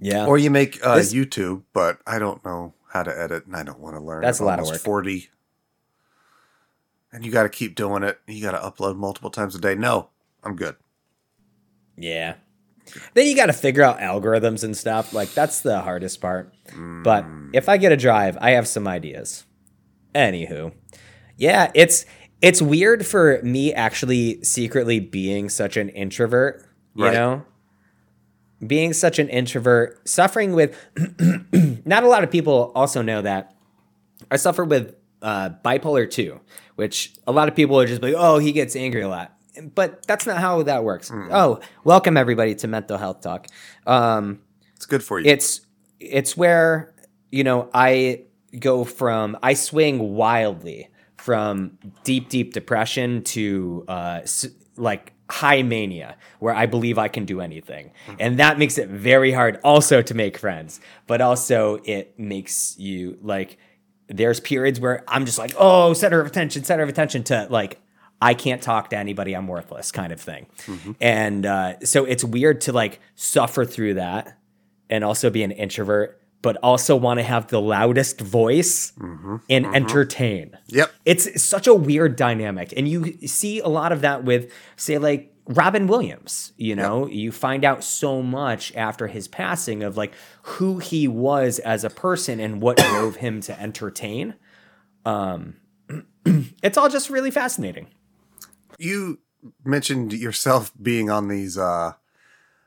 Yeah. or you make uh, This- YouTube. But I don't know how to edit, and I don't want to learn. That's I'm a lot of work. Forty, and you got to keep doing it. You got to upload multiple times a day. No, I'm good. Yeah. Then you got to figure out algorithms and stuff. Like that's the hardest part. But if I get a drive, I have some ideas. Anywho, yeah, it's it's weird for me actually secretly being such an introvert. You Right. know, being such an introvert, suffering with. not a lot of people also know that I suffer with uh, bipolar two, which a lot of people are just like, oh, he gets angry a lot. But that's not how that works. Oh, welcome everybody to Mental Health Talk. Um, It's good for you. it's it's where you know I go from I swing wildly from deep deep depression to uh, s- like high mania where I believe I can do anything, and that makes it very hard also to make friends, but also it makes you like there's periods where I'm just like oh center of attention center of attention to like I can't talk to anybody. I'm worthless, kind of thing. And uh, so it's weird to like suffer through that and also be an introvert, but also want to have the loudest voice and entertain. yep. It's such a weird dynamic. And you see a lot of that with, say, like Robin Williams. You know, you find out so much after his passing of like who he was as a person and what drove him to entertain. Um, it's all just really fascinating. You mentioned yourself being on these uh,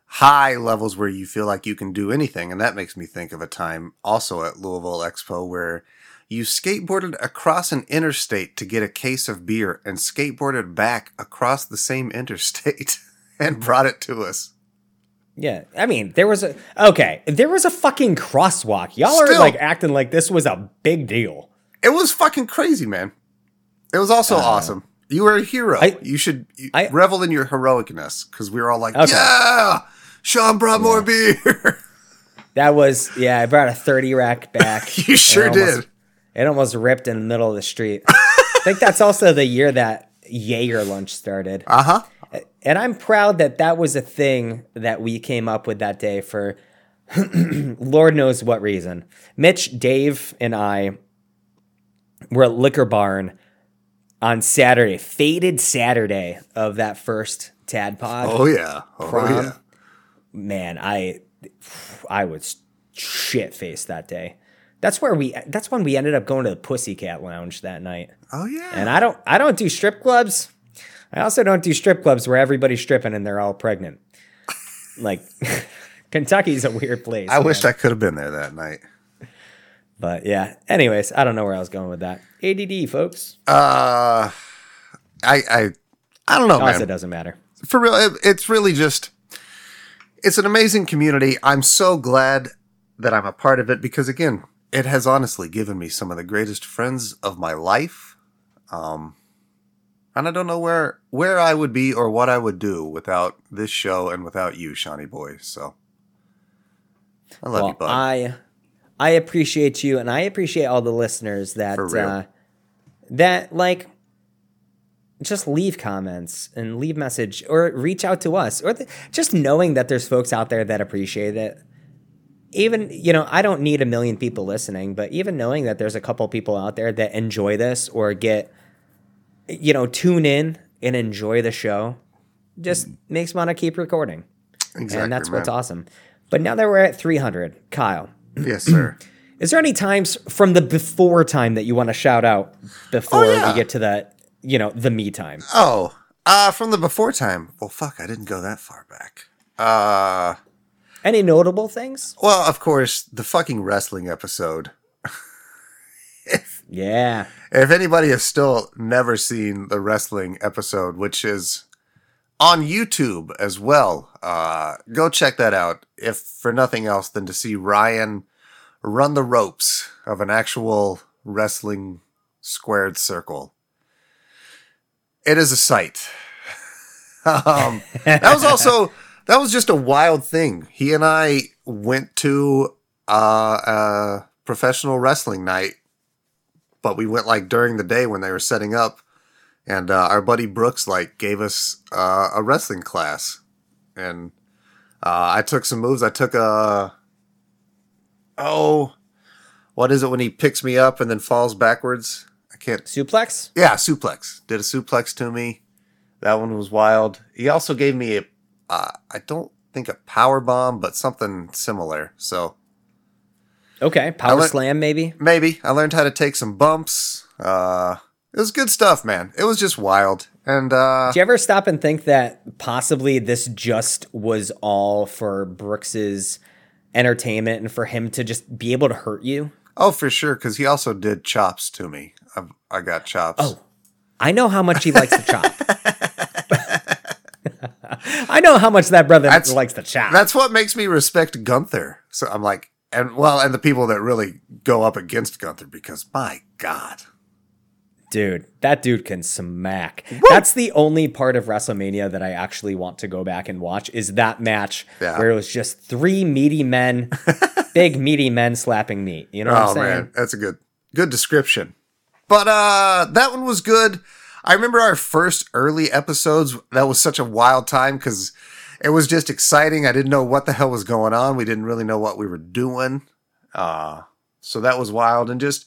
high levels where you feel like you can do anything, and that makes me think of a time also at Louisville Expo where you skateboarded across an interstate to get a case of beer and skateboarded back across the same interstate and brought it to us. Yeah, I mean, there was a okay, there was a fucking crosswalk. Y'all are like acting like this was a big deal. It was fucking crazy, man. It was also awesome. You were a hero. I- you should you I- revel in your heroicness because we were all like, Okay. "Yeah, Shaun brought more beer." That was yeah, I brought a 30 rack back. you sure It almost- did. It almost ripped in the middle of the street. I think that's also the year that Jaeger lunch started. Uh huh. And I'm proud that that was a thing that we came up with that day for Lord knows what reason. Mitch, Dave, and I were at Liquor Barn on Saturday, faded Saturday of that first Tadpog. Oh yeah. Oh Prom. yeah. Man, I I was shit faced that day. That's where we. That's when we ended up going to the Pussycat Lounge that night. Oh yeah. And I don't. I don't do strip clubs. I also don't do strip clubs where everybody's stripping and they're all pregnant. Like Kentucky's a weird place. I man. I could have been there that night. But yeah. Anyways, I don't know where I was going with that. ADD, folks. Uh, I I I don't know, Also, man. doesn't matter. For real, it, it's really just it's an amazing community. I'm so glad that I'm a part of it because again, it has honestly given me some of the greatest friends of my life. Um, and I don't know where where I would be or what I would do without this show and without you, Shawnee boy. So I love you, Well, bud. I I appreciate you, and I appreciate all the listeners that uh, that like just leave comments and leave message or reach out to us or th- just knowing that there's folks out there that appreciate it. Even you know i don't need a million people listening but even knowing that there's a couple people out there that enjoy this or get you know tune in and enjoy the show just makes me want to keep recording. Exactly, and that's what's awesome. But now that we're at 300 kyle Yes, sir. is there any times from the before time that you want to shout out before Oh, yeah. we get to that, you know the me time? Oh, Uh from the before time. Well, fuck, I didn't go that far back. Uh Any notable things? well, of course, the fucking wrestling episode. Yeah. If anybody has still never seen the wrestling episode, which is on YouTube as well, uh, go check that out. If for nothing else than to see Ryan run the ropes of an actual wrestling squared circle. It is a sight. um, that was also that was just a wild thing. He and I went to uh, a professional wrestling night but we went like during the day when they were setting up and uh, our buddy brooks like gave us uh, a wrestling class and uh, i took some moves i took a oh what is it when he picks me up and then falls backwards i can't Suplex? yeah suplex did a suplex to me that one was wild he also gave me a uh, i don't think a power bomb but something similar so Okay. Power slam, maybe? Maybe. I learned how to take some bumps. Uh, it was good stuff, man. It was just wild. And uh, Do you ever stop and think that possibly this just was all for Brooks's entertainment and for him to just be able to hurt you? oh, for sure, because he also did chops to me. I, I got chops. Oh. I know how much he likes to chop. I know how much that brother That's- likes to chop. That's what makes me respect Gunther. So I'm like, and well, and the people that really go up against Gunther because my God. Dude, that dude can smack. That's the only part of WrestleMania that I actually want to go back and watch is that match Yeah. where it was just three meaty men, big meaty men slapping meat. You know what Oh I'm saying? man, that's a good good description. But uh that one was good. I remember our first early episodes. That was such a wild time because it was just exciting. I didn't know what the hell was going on. We didn't really know what we were doing. Uh so that was wild and just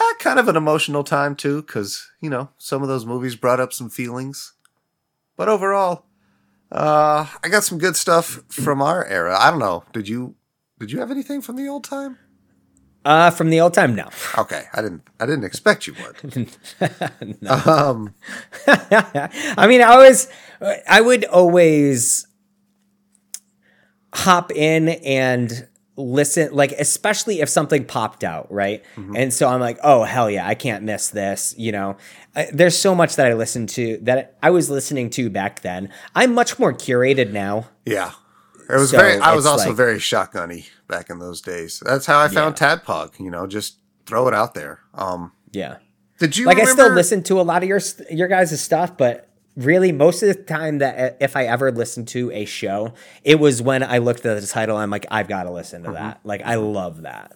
uh, kind of an emotional time too, because you know some of those movies brought up some feelings. But overall, uh, I got some good stuff from our era. I don't know. Did you? Did you have anything from the old time? Uh, from the old time, no. Okay, I didn't. I didn't expect you would. Um, I mean, I was, I would always hop in and listen, like, especially if something popped out, right? And so I'm like, oh, hell yeah, I can't miss this. You know, I, there's so much that I listened to that I was listening to back then. I'm much more curated now. yeah, it was So very. I was also like- very shotgunny back in those days. That's how I found Tadpog. You know, just throw it out there. Um, Yeah. did you like I still remember- listen to a lot of your your guys' stuff, but really most of the time that uh, if I ever listened to a show, it was when I looked at the title. I'm like, I've got to listen to Mm-hmm. that. Like I love that.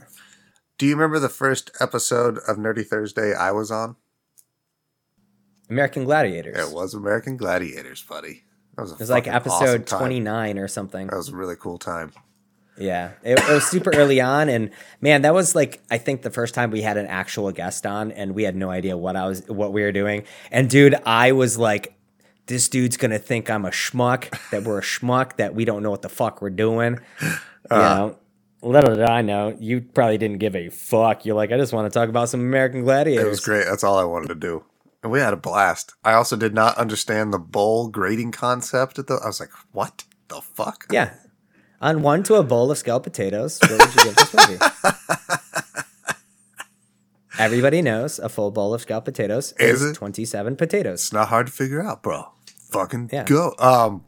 Do you remember the first episode of Nerdy Thursday I was on? American Gladiators. It was American Gladiators, buddy. That was a It was like fucking awesome episode 29 or something. That was a really cool time. Yeah, it, it was super early on, and man, that was like I think the first time we had an actual guest on, and we had no idea what I was what we were doing. And dude, I was like, this dude's gonna think I'm a schmuck, that we're a schmuck, that we don't know what the fuck we're doing. You uh. know, little did I know, you probably didn't give a fuck. You're like, I just want to talk about some American Gladiators. It was great. That's all I wanted to do. And we had a blast. I also did not understand the bowl grading concept. At the, I was like, what the fuck? Yeah. On one to a bowl of scalloped potatoes, what would you give this movie? Everybody knows a full bowl of scalloped potatoes Is is, 27 potatoes. It's not hard to figure out, bro. Fucking Yeah. go. Um,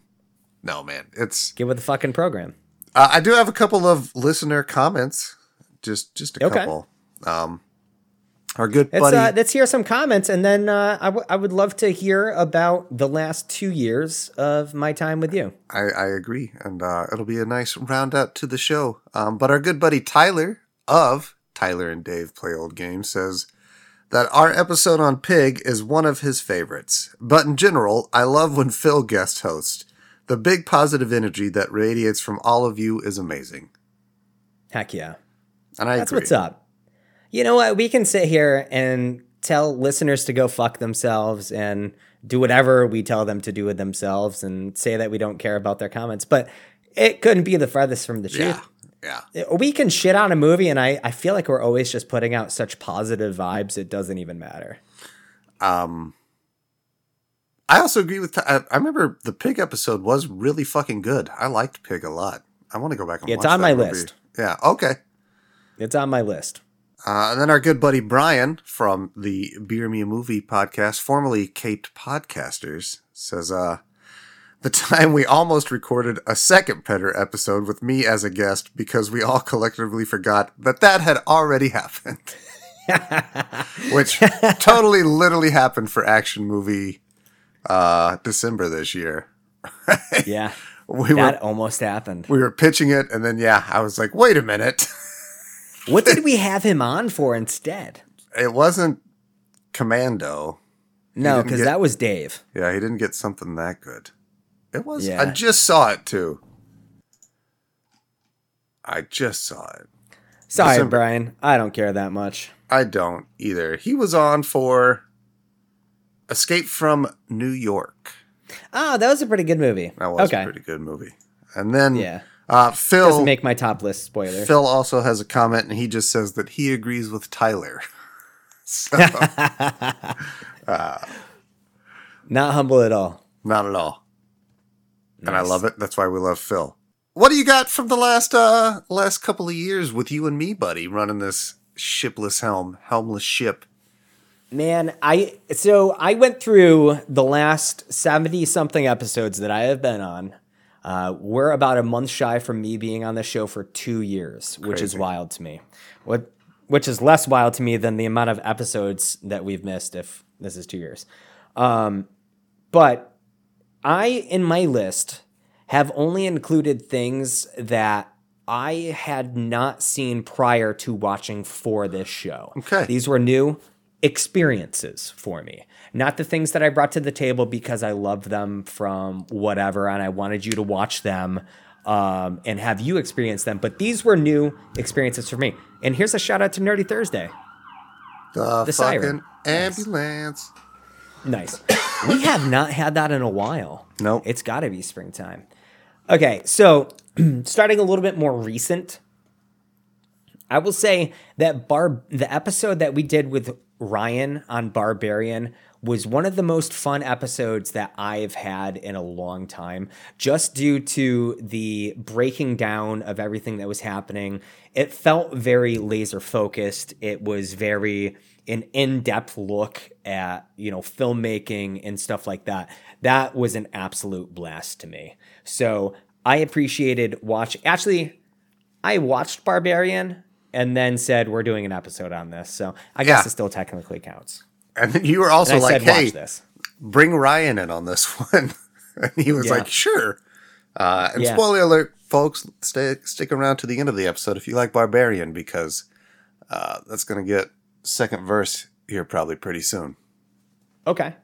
no, man. It's. Get with the fucking program. Uh, I do have a couple of listener comments. Just, just a Okay. couple. Um, our good Let's, buddy. uh, let's hear some comments, and then uh, I, w- I would love to hear about the last two years of my time with you. I, I agree, and uh, it'll be a nice round out to the show. Um, but our good buddy Tyler of Tyler and Dave Play Old Games says that our episode on Pig is one of his favorites. But in general, I love when Phil guest hosts. The big positive energy that radiates from all of you is amazing, Heck yeah. and I That's agree. what's up. You know what? We can sit here and tell listeners to go fuck themselves and do whatever we tell them to do with themselves and say that we don't care about their comments, but it couldn't be the farthest from the truth. Yeah, yeah. We can shit on a movie, and I, I feel like we're always just putting out such positive vibes, it doesn't even matter. Um, I also agree with. I, I remember the Pig episode was really fucking good. I liked Pig a lot. I want to go back and watch it. It's on my movie. list. Yeah. Okay. It's on my list. Uh, and then our good buddy Brian from the Beer Me a Movie podcast, formerly Caped Podcasters, says, uh, the time we almost recorded a second Predator episode with me as a guest because we all collectively forgot that that had already happened. Which totally literally happened for action movie uh, December this year. Yeah. We that were almost happened. we were pitching it and then yeah, I was like, wait a minute. What did we have him on for instead? It wasn't Commando. No, because that was Dave. Yeah, he didn't get something that good. It was. Yeah. I just saw it too. I just saw it. Sorry, December. Brian. I don't care that much. I don't either. He was on for Escape from New York. Oh, that was a pretty good movie. That was okay. a pretty good movie. And then Yeah. uh, Phil Doesn't make my top list spoiler. Phil also has a comment, and he just says that he agrees with Tyler. So, Not humble at all. not at all. And I love it. That's why we love Phil. What do you got from the last uh last couple of years with you and me, buddy, running this shipless helm, helmless ship? Man, I so I went through the last 70 something episodes that I have been on. Uh, we're about a month shy from me being on the show for two years, which is wild to me. What which is less wild to me than the amount of episodes that we've missed if this is two years. Um, but I, in my list, have only included things that I had not seen prior to watching for this show. Okay. These were new experiences for me. Not the things that I brought to the table because I loved them from whatever and I wanted you to watch them um, and have you experience them. But these were new experiences for me. And here's a shout out to Nerdy Thursday. The, The fucking siren. ambulance. Nice. We have not had that in a while. Nope. It's got to be springtime. Okay, so starting a little bit more recent, I will say that bar the episode that we did with Ryan on Barbarian was one of the most fun episodes that I've had in a long time just due to the breaking down of everything that was happening. It felt very laser focused. It was very an in-depth look at, you know, filmmaking and stuff like that. That was an absolute blast to me. So, I appreciated watch actually I watched Barbarian and then said we're doing an episode on this. So I guess Yeah. it still technically counts. And then you were also And like, said "Hey, watch this. bring Ryan in on this one," and he was Yeah. like, "Sure." Uh, and Yeah. spoiler alert, folks, stay stick around to the end of the episode if you like Barbarian because uh, that's going to get second verse here probably pretty soon. Okay.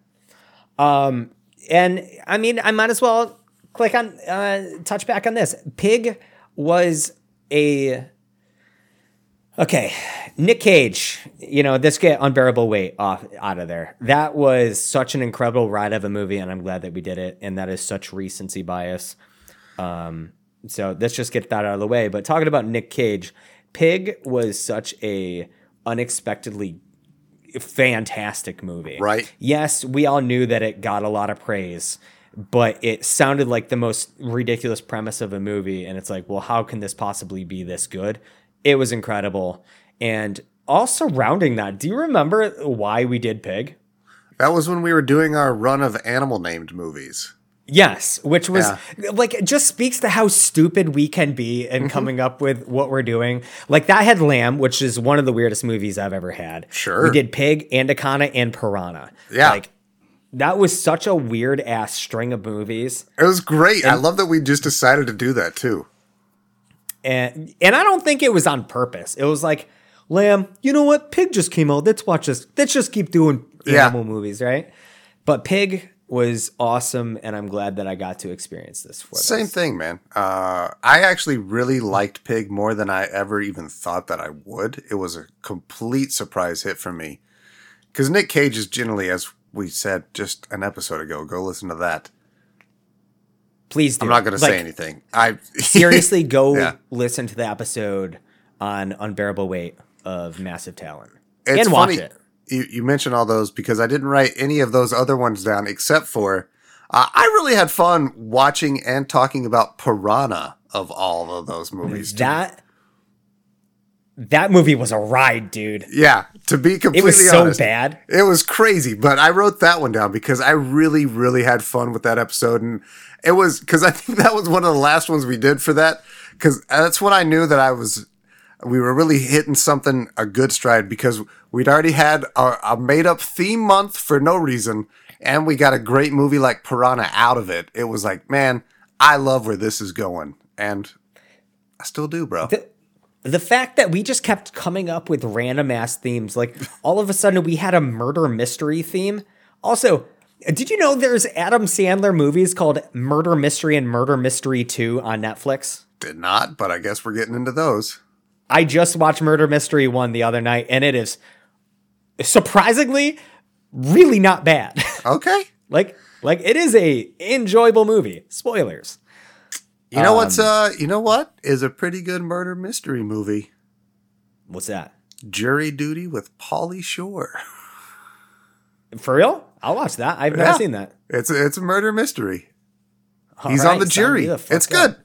Um and I mean I might as well click on uh touch back on this. Pig was a Okay, Nick Cage, you know, this get unbearable weight off out of there. That was such an incredible ride of a movie, and I'm glad that we did it. And that is such recency bias. Um, so let's just get that out of the way. But talking about Nick Cage, Pig was such a unexpectedly fantastic movie. Right. Yes, we all knew that it got a lot of praise, but it sounded like the most ridiculous premise of a movie. And it's like, well, how can this possibly be this good? It was incredible. And all surrounding that, do you remember why we did Pig? That was when we were doing our run of animal named movies. Yes, which was like just speaks to how stupid we can be Mm-hmm. in coming up with what we're doing. Like that had Lamb, which is one of the weirdest movies I've ever had. Sure. We did Pig, Anaconda, and Piranha. Yeah. Like that was such a weird ass string of movies. It was great. I love that we just decided to do that too. And and I don't think it was on purpose. It was like, Lamb, you know what? Pig just came out. Let's watch this. Let's just keep doing Yeah. animal movies, right? But Pig was awesome, and I'm glad that I got to experience this for the Same thing, man. Uh, I actually really liked Pig more than I ever even thought that I would. It was a complete surprise hit for me. Because Nick Cage is generally, as we said just an episode ago, go listen to that. Please do. I'm not going to Like, say anything. I seriously go Yeah. listen to the episode on unbearable weight of massive talent It's and watch funny. it you, you mentioned all those because I didn't write any of those other ones down except for uh, I really had fun watching and talking about Piranha of all of those movies. That that movie was a ride, dude. yeah, to be completely It was so honest, bad. It was crazy, but I wrote that one down because I really, really had fun with that episode, and it was because I think that was one of the last ones we did for that. Because that's when I knew that I was, we were really hitting something a good stride because we'd already had a, a made up theme month for no reason, and we got a great movie like Piranha out of it. It was like, man, I love where this is going, and I still do, bro. The, the fact that we just kept coming up with random ass themes, like all of a sudden we had a murder mystery theme. Also, did you know there's Adam Sandler movies called Murder Mystery and Murder Mystery 2 on Netflix? Did not, but I guess we're getting into those. I just watched Murder Mystery 1 the other night and it is surprisingly really not bad. Okay. like like it is a enjoyable movie. Spoilers. You know what's uh you know what is a pretty good murder mystery movie? What's that? Jury Duty with Pauly Shore. For real? I'll watch that. I've never Yeah. seen that. It's a, it's a murder mystery. All He's right, on the jury. the It's up.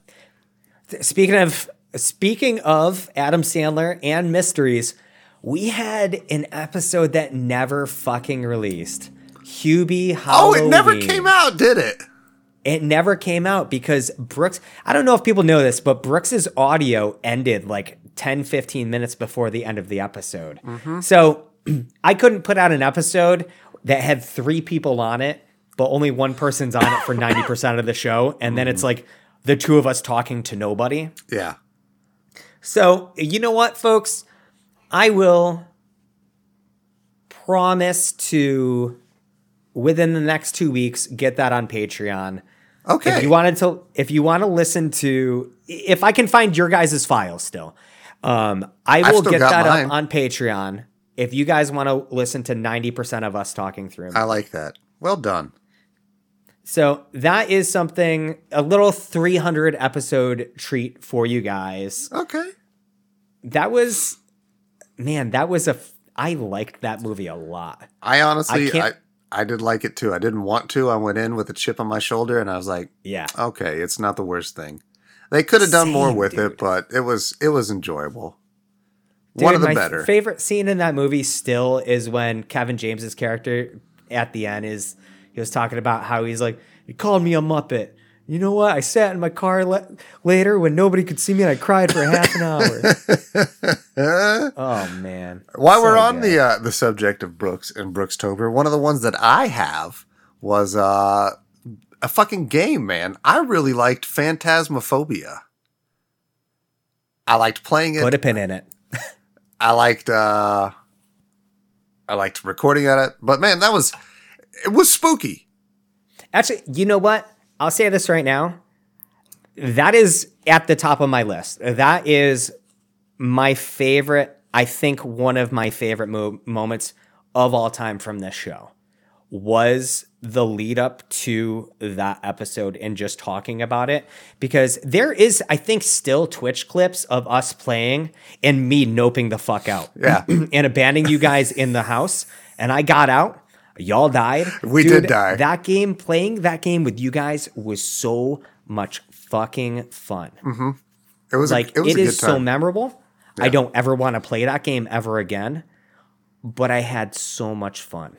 good. Speaking of speaking of Adam Sandler and mysteries, we had an episode that never fucking released. Hubie Oh, it never came out, did it? It never came out because Brooks, I don't know if people know this, but Brooks's audio ended like 10, 15 minutes before the end of the episode. Mm-hmm. So I couldn't put out an episode that had three people on it, but only one person's on it for 90% of the show. And then it's mm-hmm. like the two of us talking to nobody. Yeah. So, you know what, folks? I will promise to, within the next two weeks, get that on Patreon. Okay. If you wanted to, if you want to listen to, if I can find your guys' files still, um, I will get that mine. up on Patreon. If you guys want to listen to 90% of us talking through, I like that. Well done. So that is something, a little 300 episode treat for you guys. Okay. That was, man, that was a. I liked that movie a lot. I honestly I I, I did like it too. I didn't want to. I went in with a chip on my shoulder and I was like, Yeah. okay, it's not the worst thing. They could have done more with dude. it, but it was it was enjoyable. One of the my better. favorite scene in that movie still is when Kevin James's character at the end is he was talking about how he's like, "You called me a muppet." You know what? I sat in my car le- later when nobody could see me, and I cried for half an hour. oh man! While we're on the uh, the subject of Brooks and Brooks Tober, one of the ones that I have was uh, a fucking game, man. I really liked Phasmophobia. I liked playing it. put a pin in it. I liked uh, I liked recording at it. But man, that was it was spooky. Actually, you know what? I'll say this right now. That is at the top of my list. That is my favorite, I think one of my favorite mo- moments of all time from this show was the lead up to that episode and just talking about it because there is I think still Twitch clips of us playing and me noping the fuck out. Yeah. and abandoning you guys in the house and I got out. Y'all died. We did die. That game, playing that game with you guys was so much fucking fun. Mm-hmm. It was Like a, it was it is so memorable. I don't ever want to play that game ever again. But I had so much fun.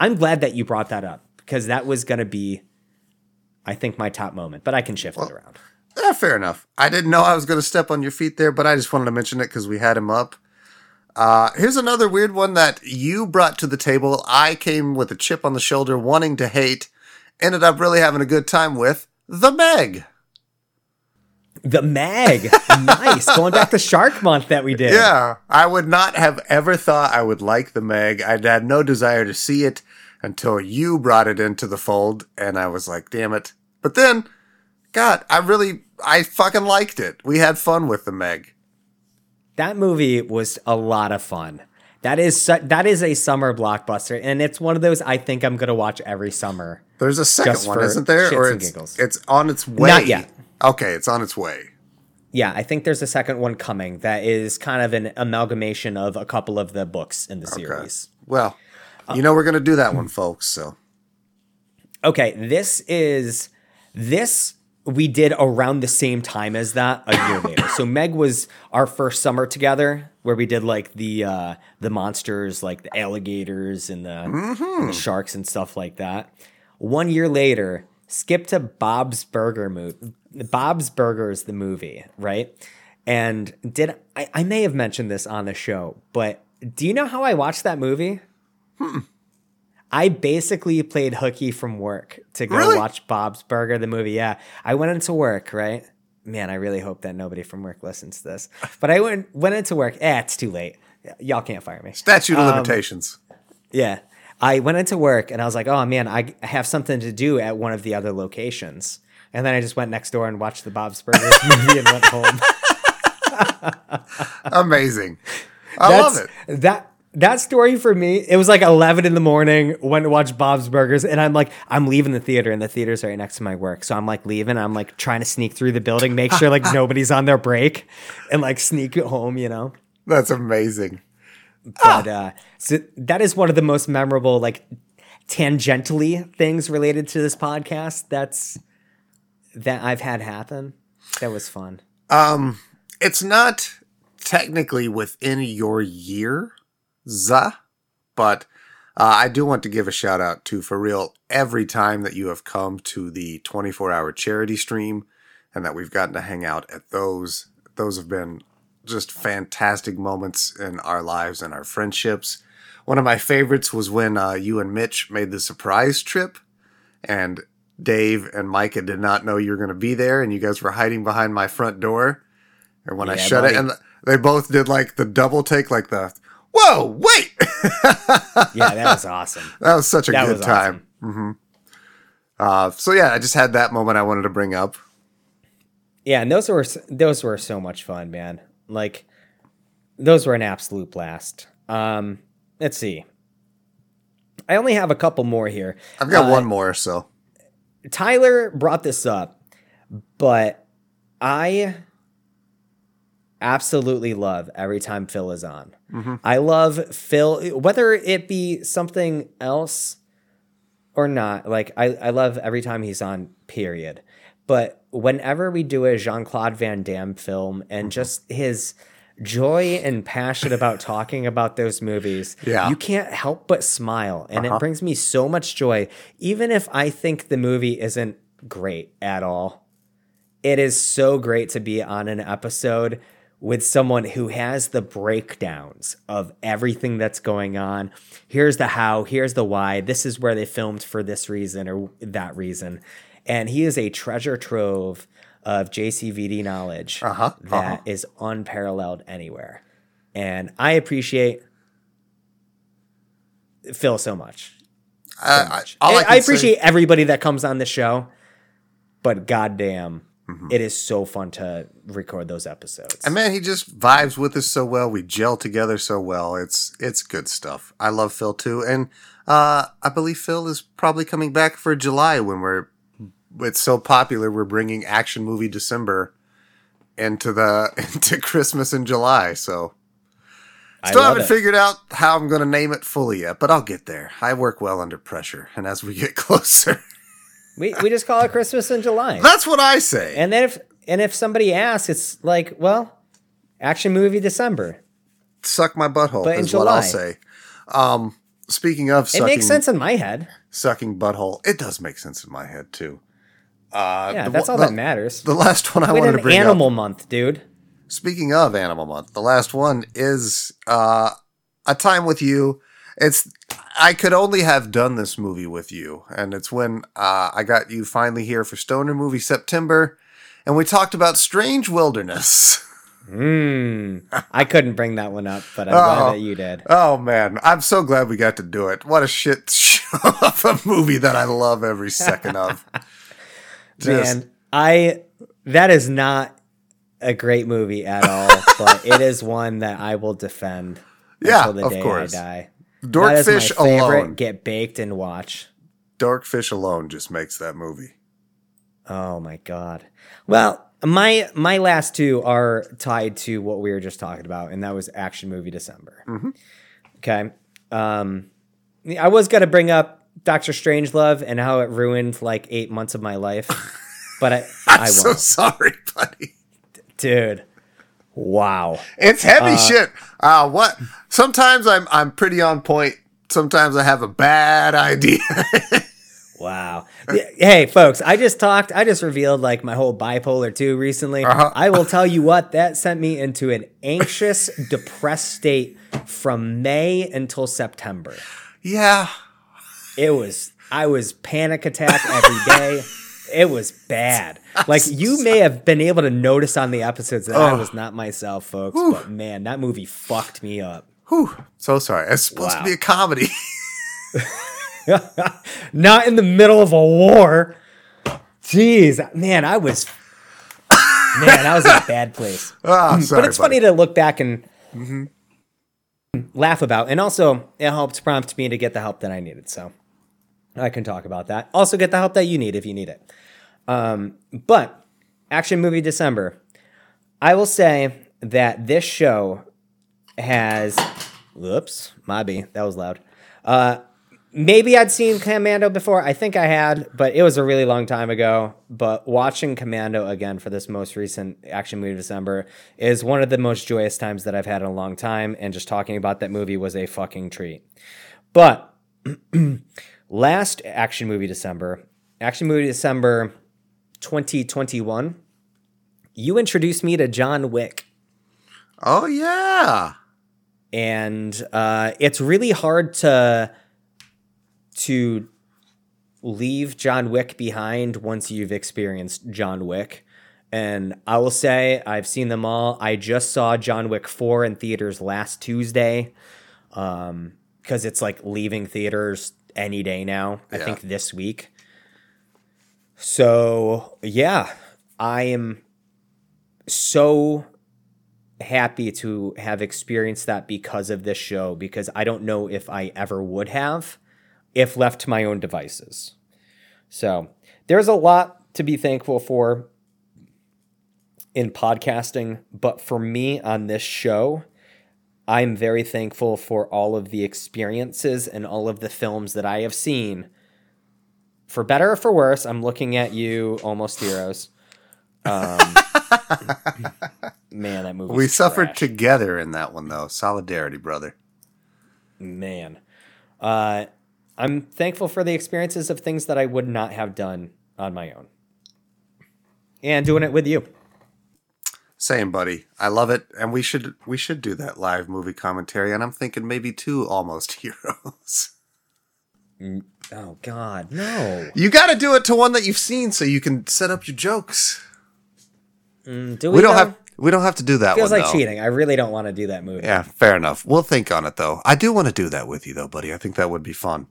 I'm glad that you brought that up because that was gonna be, I think, my top moment. But I can shift it around. Yeah, fair enough. I didn't know I was going to step on your feet there, but I just wanted to mention it because we had him up. Uh, here's another weird one that you brought to the table. I came with a chip on the shoulder, wanting to hate, ended up really having a good time with the Meg. The Meg, nice. Going back to Shark Month that we did. Yeah, I would not have ever thought I would like the Meg. I'd had no desire to see it until you brought it into the fold, and I was like, damn it. But then, God, I really, I fucking liked it. We had fun with the Meg. That movie was a lot of fun. That is su- that is a summer blockbuster, and it's one of those I think I'm gonna watch every summer. There's a second one, isn't there? Or it's, it's on its way. Not yet. Okay, it's on its way. Yeah, I think there's a second one coming that is kind of an amalgamation of a couple of the books in the series. Well, you know we're gonna do that one, folks. So Okay, this is this we did around the same time as that a year later. So Meg was our first summer together where we did like the uh the monsters like the alligators and the, and the sharks and stuff like that. One year later, skip to Bob's Burger movie. Bob's Burgers the movie, right? And did I, I may have mentioned this on the show, but do you know how I watched that movie? I basically played hooky from work to go Really? watch Bob's Burger, the movie. Yeah. I went into work, right? Man, I really hope that nobody from work listens to this. But I went went into work. Eh, it's too late. Y'all can't fire me. statute Um, of limitations. Yeah. I went into work and I was like, oh man, I have something to do at one of the other locations. And then I just went next door and watched the Bob's Burgers movie and went home. Amazing. I love it. That that story for me, it was like eleven in the morning. Went to watch Bob's Burgers, and I'm like, I'm leaving the theater, and the theater's right next to my work. So I'm like leaving. I'm like trying to sneak through the building, make sure like nobody's on their break, and like sneak home. You know. That's amazing. But uh, so that is one of the most memorable, like tangentially things related to this podcast. That's that I've had happen. That was fun. Um, It's not technically within your year, za, but uh, I do want to give a shout out to for real every time that you have come to the 24 hour charity stream and that we've gotten to hang out at those. Those have been just fantastic moments in our lives and our friendships. One of my favorites was when uh, you and Mitch made the surprise trip and Dave and Micah did not know you were going to be there, and you guys were hiding behind my front door. And when I Yeah, shut it, and they both did like the double take, like the whoa, wait, Yeah, that was awesome. that was such a That good time. hmm Uh, so yeah, I just had that moment I wanted to bring up. Yeah, and those were those were so much fun, man. Like those were an absolute blast. Um, let's see. I only have a couple more here. I've got Uh, one more, so Tyler brought this up, but I absolutely love every time Phil is on. Mm-hmm. I love Phil, whether it be something else or not. Like I, I love every time he's on. Period. But whenever we do a Jean Claude Van Damme film and mm-hmm. just his joy and passion about talking about those movies, Yeah. you can't help but smile, and it uh-huh. brings me so much joy. Even if I think the movie isn't great at all, it is so great to be on an episode with someone who has the breakdowns of everything that's going on. Here's the how, here's the why. This is where they filmed for this reason or that reason. And he is a treasure trove of JCVD knowledge Uh-huh, that is unparalleled anywhere. And I appreciate Phil so much. I, I, much. I, I, I say- appreciate everybody that comes on the show, but goddamn, Mm-hmm. it is so fun to record those episodes. And man, he just vibes with us so well. We gel together so well. It's it's good stuff. I love Phil too, and uh, I believe Phil is probably coming back for July when we're. It's so popular. We're bringing Action Movie December into the into Christmas in July. So I still haven't it. figured out how I'm going to name it fully yet, but I'll get there. I work well under pressure, and as we get closer, We we just call it Christmas in July. that's what I say. and then if and if somebody asks, it's like, well, action movie December. Suck my butthole But in is what I'll July. say. Um, speaking of It sucking, makes sense in my head. sucking butthole. It does make sense in my head too. Uh, Yeah, the that's all the, that matters. The last one I We wanted to bring animal up. month, dude. Speaking of Animal Month, the last one is uh, a time with you. It's I could only have done this movie with you, and it's when uh, I got you finally here for Stoner Movie September, and we talked about Strange Wilderness. Mm. I couldn't bring that one up, but I'm Oh. glad that you did. Oh man, I'm so glad we got to do it. What a shit show of a movie that I love every second of. Just- Man, I that is not a great movie at all, but it is one that I will defend Yeah, until the of day course. I die. Dorkfish alone. Get baked and watch. Dorkfish alone just makes that movie. Oh my god. Well, my my last two are tied to what we were just talking about, and that was action movie December. Mm-hmm. Okay. Um, I was gonna bring up Doctor Strangelove and how it ruined like eight months of my life, but I I I'm so won't, sorry, buddy. dude. Wow. It's heavy shit. Uh, what? Sometimes I'm I'm pretty on point. Sometimes I have a bad idea. Wow. hey, folks, I just talked, I just revealed like my whole bipolar 2 recently. Uh-huh. I will tell you what, that sent me into an anxious, depressed state from May until September. yeah. It was, I was panic attack every day. It was bad. Like you may have been able to notice on the episodes that I was not myself, folks. But man, that movie fucked me up. Whew. So sorry. It's supposed Wow. to be a comedy. not in the middle of a war. Jeez, man, I was, man, I was in a bad place. oh, sorry, but it's buddy. funny to look back and mm-hmm. laugh about, and also it helped prompt me to get the help that I needed. So I can talk about that. Also, get the help that you need if you need it. Um, but action movie December, I will say that this show has. Whoops, B, that was loud. Uh, maybe I'd seen Commando before. I think I had, but it was a really long time ago. But watching Commando again for this most recent action movie December is one of the most joyous times that I've had in a long time. And just talking about that movie was a fucking treat. But last action movie December, action movie December 2021, you introduced me to John Wick Oh yeah. and uh, it's really hard to to leave John Wick behind once you've experienced John Wick. And I will say I've seen them all. I just saw John Wick 4 in theaters last Tuesday. Um because it's like leaving theaters any day now. I Yeah. think this week. So, yeah, I am so happy to have experienced that because of this show because I don't know if I ever would have if left to my own devices. So, there's a lot to be thankful for in podcasting, but for me on this show, I'm very thankful for all of the experiences and all of the films that I have seen. For better or for worse, I'm looking at you, Almost Heroes. Um, man, that movie. We suffered together in that one though. Solidarity, brother. man. Uh, I'm thankful for the experiences of things that I would not have done on my own, and doing it with you. Same, buddy. I love it, and we should we should do that live movie commentary. And I'm thinking maybe two almost heroes. Oh God, no! You got to do it to one that you've seen so you can set up your jokes. Mm, Do We don't though? have we don't have to do that Feels one. like though. cheating. I really don't want to do that movie. Yeah, fair enough. We'll think on it though. I do want to do that with you though, buddy. I think that would be fun.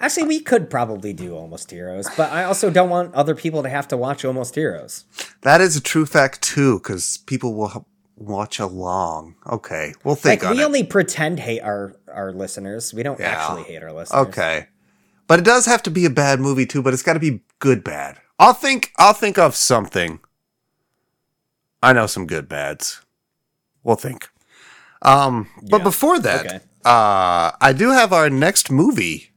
Actually, we could probably do Almost Heroes, but I also don't want other people to have to watch Almost Heroes. That is a true fact too, because people will watch along. Okay, we'll think Like we it. only pretend hate our our listeners. We don't Yeah. actually hate our listeners. Okay. But it does have to be a bad movie too, but it's got to be good bad. I'll think I'll think of something. I know some good bads. We'll think. Um but Yeah. before that, Okay. uh I do have our next movie.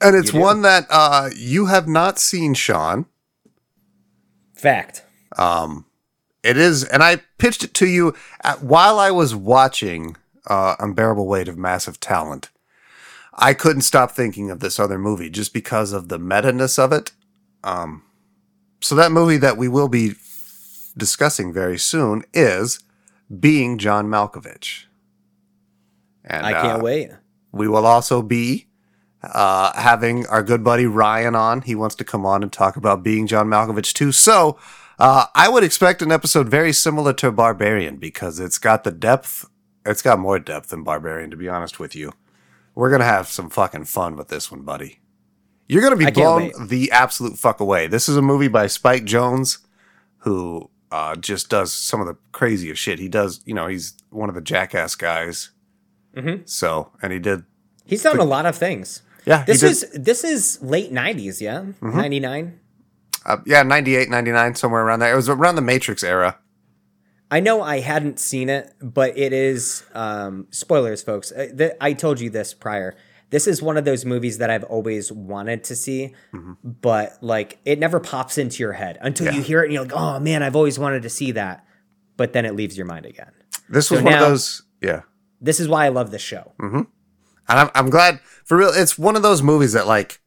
And it's one that uh you have not seen, Shaun. Fact. Um, it is, and I pitched it to you at, while I was watching uh, Unbearable Weight of Massive Talent. I couldn't stop thinking of this other movie just because of the meta ness of it. Um, so that movie that we will be discussing very soon is Being John Malkovich. And I can't uh, wait. we will also be uh, having our good buddy Ryan on. He wants to come on and talk about being John Malkovich too. So uh, I would expect an episode very similar to Barbarian because it's got the depth. It's got more depth than Barbarian, to be honest with you. We're gonna have some fucking fun with this one, buddy. You're gonna be I blown the absolute fuck away. This is a movie by Spike Jonze, who uh, just does some of the craziest shit. He does, you know, he's one of the jackass guys. Mhm. So, and he did He's done a lot of things. yeah, This was this is late '90s, yeah, Mm-hmm. '99. uh, yeah, 98, 99, somewhere around there. It was around the Matrix era. I know I hadn't seen it, but it is um, spoilers, folks. Uh, th- I told you this prior. This is one of those movies that I've always wanted to see, but like it never pops into your head until you hear it and you're like, "Oh man, I've always wanted to see that," but then it leaves your mind again. This was So one now- of those. Yeah. This is why I love this show. and I'm, I'm glad for real. It's one of those movies that like,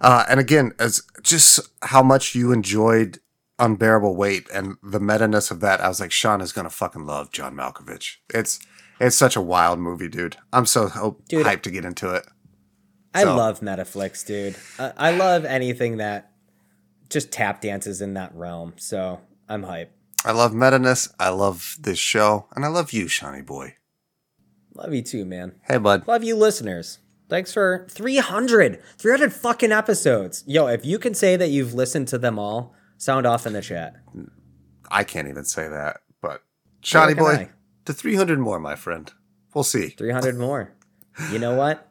uh, and again, as just how much you enjoyed unbearable weight and the meta ness of that. I was like, Shaun is gonna fucking love John Malkovich. It's it's such a wild movie, dude. I'm so ho- Dude. hyped to get into it. I So- love Metaflix, dude. I, I love anything that just tap dances in that realm. So I'm hype. I love meta ness. I love this show, and I love you, Shawnee boy. Love you too, man. Hey, bud. Love you, listeners. Thanks for 300, 300 fucking episodes. Yo, if you can say that you've listened to them all, sound off in the chat. I can't even say that, but can boy, I. to 300 more, my friend. We'll see. 300 more. You know what?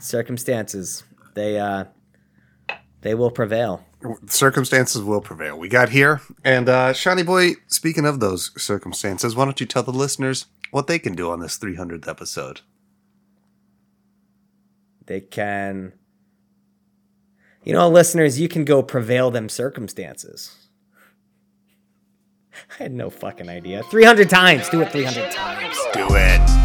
Circumstances, they uh they will prevail. circumstances will prevail. We got here. And uh Shiny Boy, speaking of those circumstances, why don't you tell the listeners what they can do on this 300th episode? They can You know, listeners, you can go prevail them circumstances. I had no fucking idea. 300 times. Do it 300 times. Do it.